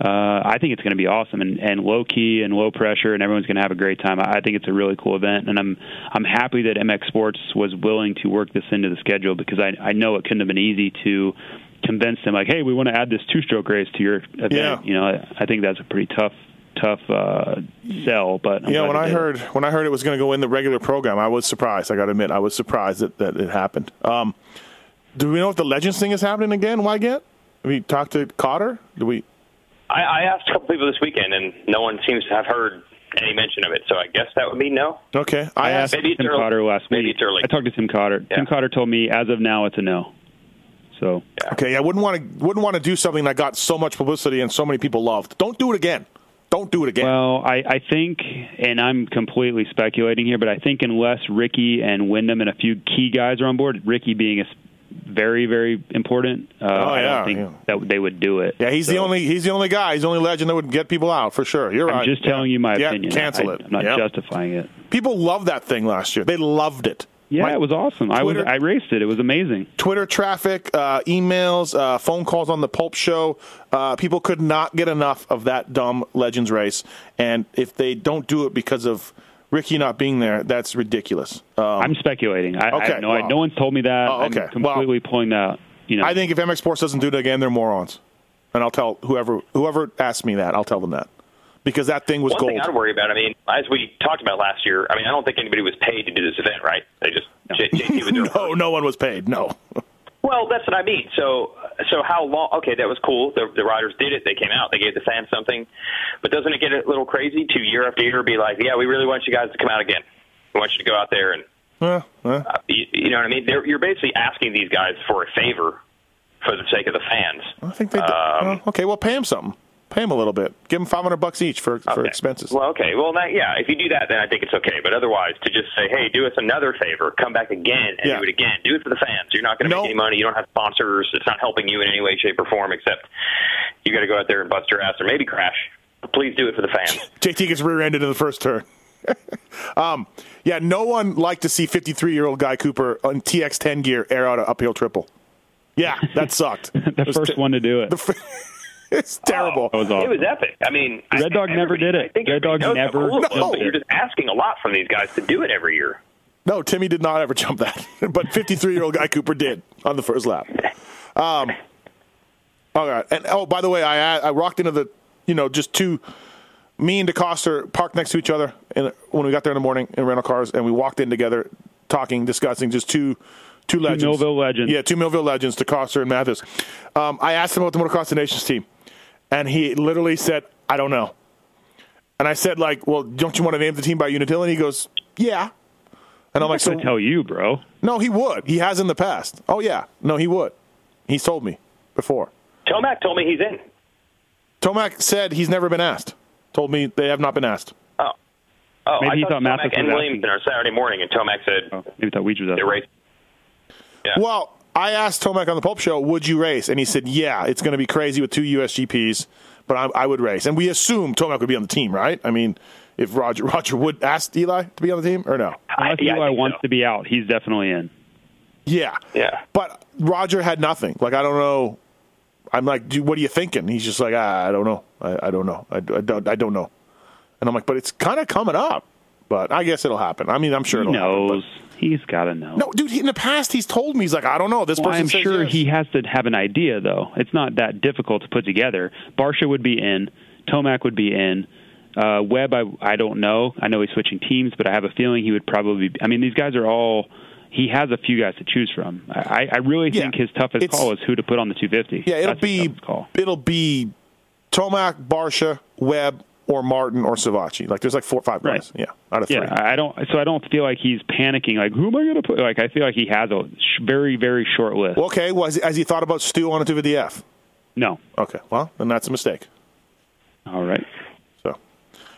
Uh, I think it's going to be awesome and, and low key and low pressure, and everyone's going to have a great time. I I think it's a really cool event, and I'm I'm happy that MX Sports was willing to work this into the schedule because I I know it couldn't have been easy to convince them like, hey, we want to add this two stroke race to your event. Yeah. You know, I, I think that's a pretty tough tough uh, sell, but I'm yeah, when I it. heard when I heard it was going to go in the regular program, I was surprised. I got to admit, I was surprised that, that it happened. Um, do we know if the Legends thing is happening again? Why get? We talked to Cotter. Do we? I, I asked a couple people this weekend, and no one seems to have heard any mention of it. So I guess that would be no. Okay, I I asked Maybe Tim early. Cotter last Maybe week. it's early. I talked to Tim Cotter. Yeah. Tim Cotter told me as of now it's a no. So Okay, I wouldn't want to wouldn't want to do something that got so much publicity and so many people loved. Don't do it again. Don't do it again. Well, I, I think, and I'm completely speculating here, but I think unless Ricky and Windham and a few key guys are on board, Ricky being a s- very, very important, uh, Oh, I don't think yeah. that they would do it. yeah, he's the only he's the only guy. He's the only legend that would get people out for sure. You're right. I'm just telling you my yeah, opinion. Cancel I, it. I'm not Yep. justifying it. People loved that thing last year. They loved it. Yeah, My- it was awesome. I was I raced it. It was amazing. Twitter traffic, uh, emails, uh, phone calls on the Pulp Show. Uh, people could not get enough of that dumb Legends race, and if they don't do it because of Ricky not being there, that's ridiculous. Um, I'm speculating. I, I okay, have no, I- well- no one's told me that. Oh, okay. I'm completely pulling that. You know, I think if MX Sports doesn't do it again, they're morons, and I'll tell whoever whoever asks me that, I'll tell them that because that thing was One gold. thing I'd worry about, I mean, as we talked about last year, I mean, I don't think anybody was paid to do this event, right? They just J- JT was there. no, no one was paid. No. Well, that's what I mean. So, so how long? Okay, that was cool. The, the riders did it. They came out. They gave the fans something. But doesn't it get a little crazy to year after year be like, yeah, we really want you guys to come out again. We want you to go out there and, Uh, uh, uh, you, you know what I mean? They're, you're basically asking these guys for a favor for the sake of the fans. I think they. Did. Um, well, okay, well, pay him something. Pay him a little bit. Give him five hundred bucks each for for expenses. Well, okay. Well, that, yeah, if you do that, then I think it's okay. But otherwise, to just say, hey, do us another favor, come back again and Yeah. do it again. Do it for the fans. You're not going to No. make any money. You don't have sponsors. It's not helping you in any way, shape, or form, except you got to go out there and bust your ass or maybe crash. But please do it for the fans. JT gets rear-ended in the first turn. um, yeah, no one liked to see 53-year-old Guy Cooper on TX10 gear air out an uphill triple. Yeah, that sucked. the first te- one to do it. The fir- it's terrible. that was awesome. It was epic. I mean, I- Red Dog never did it. Red Dog never cool it was, jumped but. You're just asking a lot from these guys to do it every year. No, Timmy did not ever jump that, but 53-year-old Guy Cooper did on the first lap. Um, all right, and oh, by the way, I I rocked into the, you know, just two. Me and DeCoster parked next to each other in, when we got there in the morning in rental cars, and we walked in together, talking, discussing just two, two legends, Millville legends. Yeah, two Millville legends, DeCoster and Matthes. Um, I asked him about the Motocross the Nations team, and he literally said, "I don't know." And I said, "Like, well, don't you want to name the team by Unadilla?" And he goes, "Yeah." And I'm like, "So tell you, bro. no, he would. He has in the past. Oh yeah, no, he would. He's told me before. Tomac told me he's in. Tomac said he's never been asked. Told me they have not been asked. Oh, oh Maybe I he thought thought Matthes Tomac and was Williamson are Saturday morning, and Tomac said Oh, maybe thought Weege was they're Yeah. Well, I asked Tomac on the Pulp Show, "Would you race?" And he said, "Yeah, it's going to be crazy with two USGPs, but I, I would race." And we assumed Tomac would be on the team, right? I mean, if Roger Roger would ask Eli to be on the team or no? Unless yeah, I Eli think wants so. to be out, he's definitely in. Yeah, Yeah. But Roger had nothing. Like I don't know. I'm like, dude, what are you thinking? He's just like, ah, I don't know. I, I don't know. I, I don't. I don't know. And I'm like, but it's kind of coming up. But I guess it'll happen. I mean, I'm sure He it'll knows. happen. He's got to know. No, dude. He, in the past, he's told me he's like, I don't know. This Well, person. I'm sure yes. he has to have an idea, though. It's not that difficult to put together. Barcia would be in. Tomac would be in. Uh, Webb, I, I don't know. I know he's switching teams, but I have a feeling he would probably. Be, I mean, these guys are all. He has a few guys to choose from. I, I really Yeah. think his toughest call is who to put on the 250. Yeah, it'll That's be it'll be Tomac, Barcia, Webb, or Martin or Savatgy. Like there's like four, five Right. guys. Yeah, out of three. Yeah, I don't. So I don't feel like he's panicking. Like, who am I going to put? Like, I feel like he has a sh- very, very short list. Well, okay. Well, has, has he thought about Stu on a 250F? no. Okay. Well, then that's a mistake. All right. So,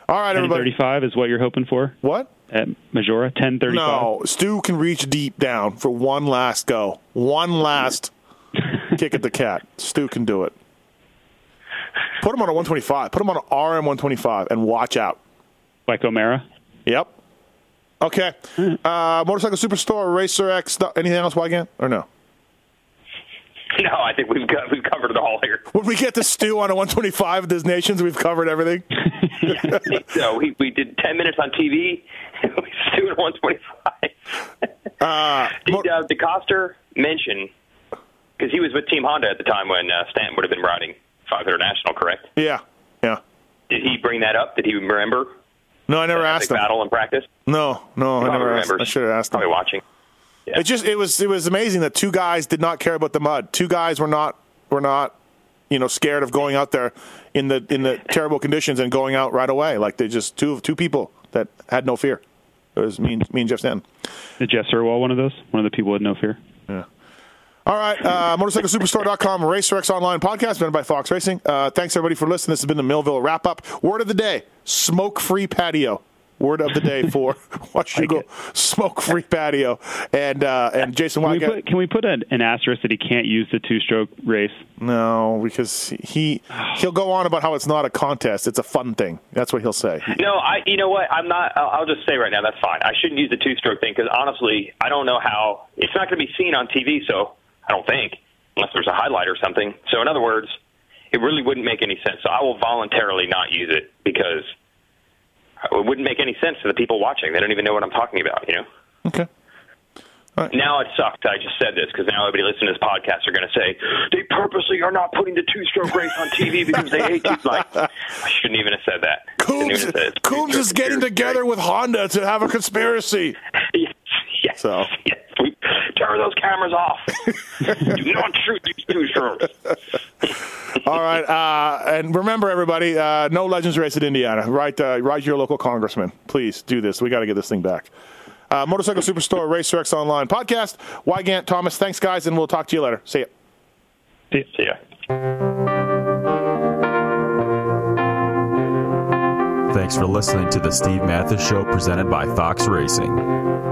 all right, everybody. 1035 is what you're hoping for What? at Maggiora. 1035. No, Stu can reach deep down for one last go, one last kick at the cat. Stu can do it. Put him on a 125. Put him on an RM 125 and watch out. Like O'Mara. Yep. Okay. Uh, Motorcycle Superstore, Racer X. Anything else, Weigandt? Or no? No, I think we've got we've covered it all here. When we get to Stu on a 125 of this nations, we've covered everything. so we we did ten minutes on TV. we still at one twenty five. Uh, Did Mo- uh, DeCoster mention because he was with Team Honda at the time when uh, Stanton would have been riding 500 National, correct? yeah. Yeah. Did he bring that up? Did he remember No, I never asked him. battle in practice? No, no, I Probably never asked. I should have asked him. Probably watching. It just it was it was amazing that two guys did not care about the mud. Two guys were not were not you know scared of going out there in the in the terrible conditions and going out right away. Like they just two two people that had no fear. It was me and, me and Jeff Stanton. Is Jeff Sirwall one of those? One of the people with no fear? All right, uh, motorcyclesuperstore.com, RacerX Online podcast, presented by Fox Racing. Uh, thanks, everybody, for listening. This has been the Millville wrap up. Word of the day smoke free patio. Word of the day for Washougal smoke free patio. And uh, and Jason Can we put, can we put an, an asterisk that he can't use the two-stroke race? No, because he he'll go on about how it's not a contest; it's a fun thing. That's what he'll say. No, I. You know what? I'm not. I'll, I'll just say right now that's fine. I shouldn't use the two-stroke thing because honestly, I don't know how. It's not going to be seen on TV, so I don't think unless there's a highlight or something. So in other words, it really wouldn't make any sense. So I will voluntarily not use it because it wouldn't make any sense to the people watching. They don't even know what I'm talking about. You know. Okay. Now it sucks. I just said this because now everybody listening to this podcast are going to say they purposely are not putting the two-stroke race on TV because they hate you. Like I shouldn't even have said that. Coombs, said. Coombs is getting together with Honda to have a conspiracy. Yes, yes, So. yes. We, turn those cameras off. Do not shoot these two strokes. All right, uh, and remember, everybody, uh, no Legends race at Indiana. Write, uh, write your local congressman. Please do this. We got to get this thing back. Uh, Motorcycle Superstore Racer X Online podcast. Weigandt Thomas, thanks, guys, and we'll talk to you later. See ya. See ya. Thanks for listening to the Steve Matthes Show presented by Fox Racing.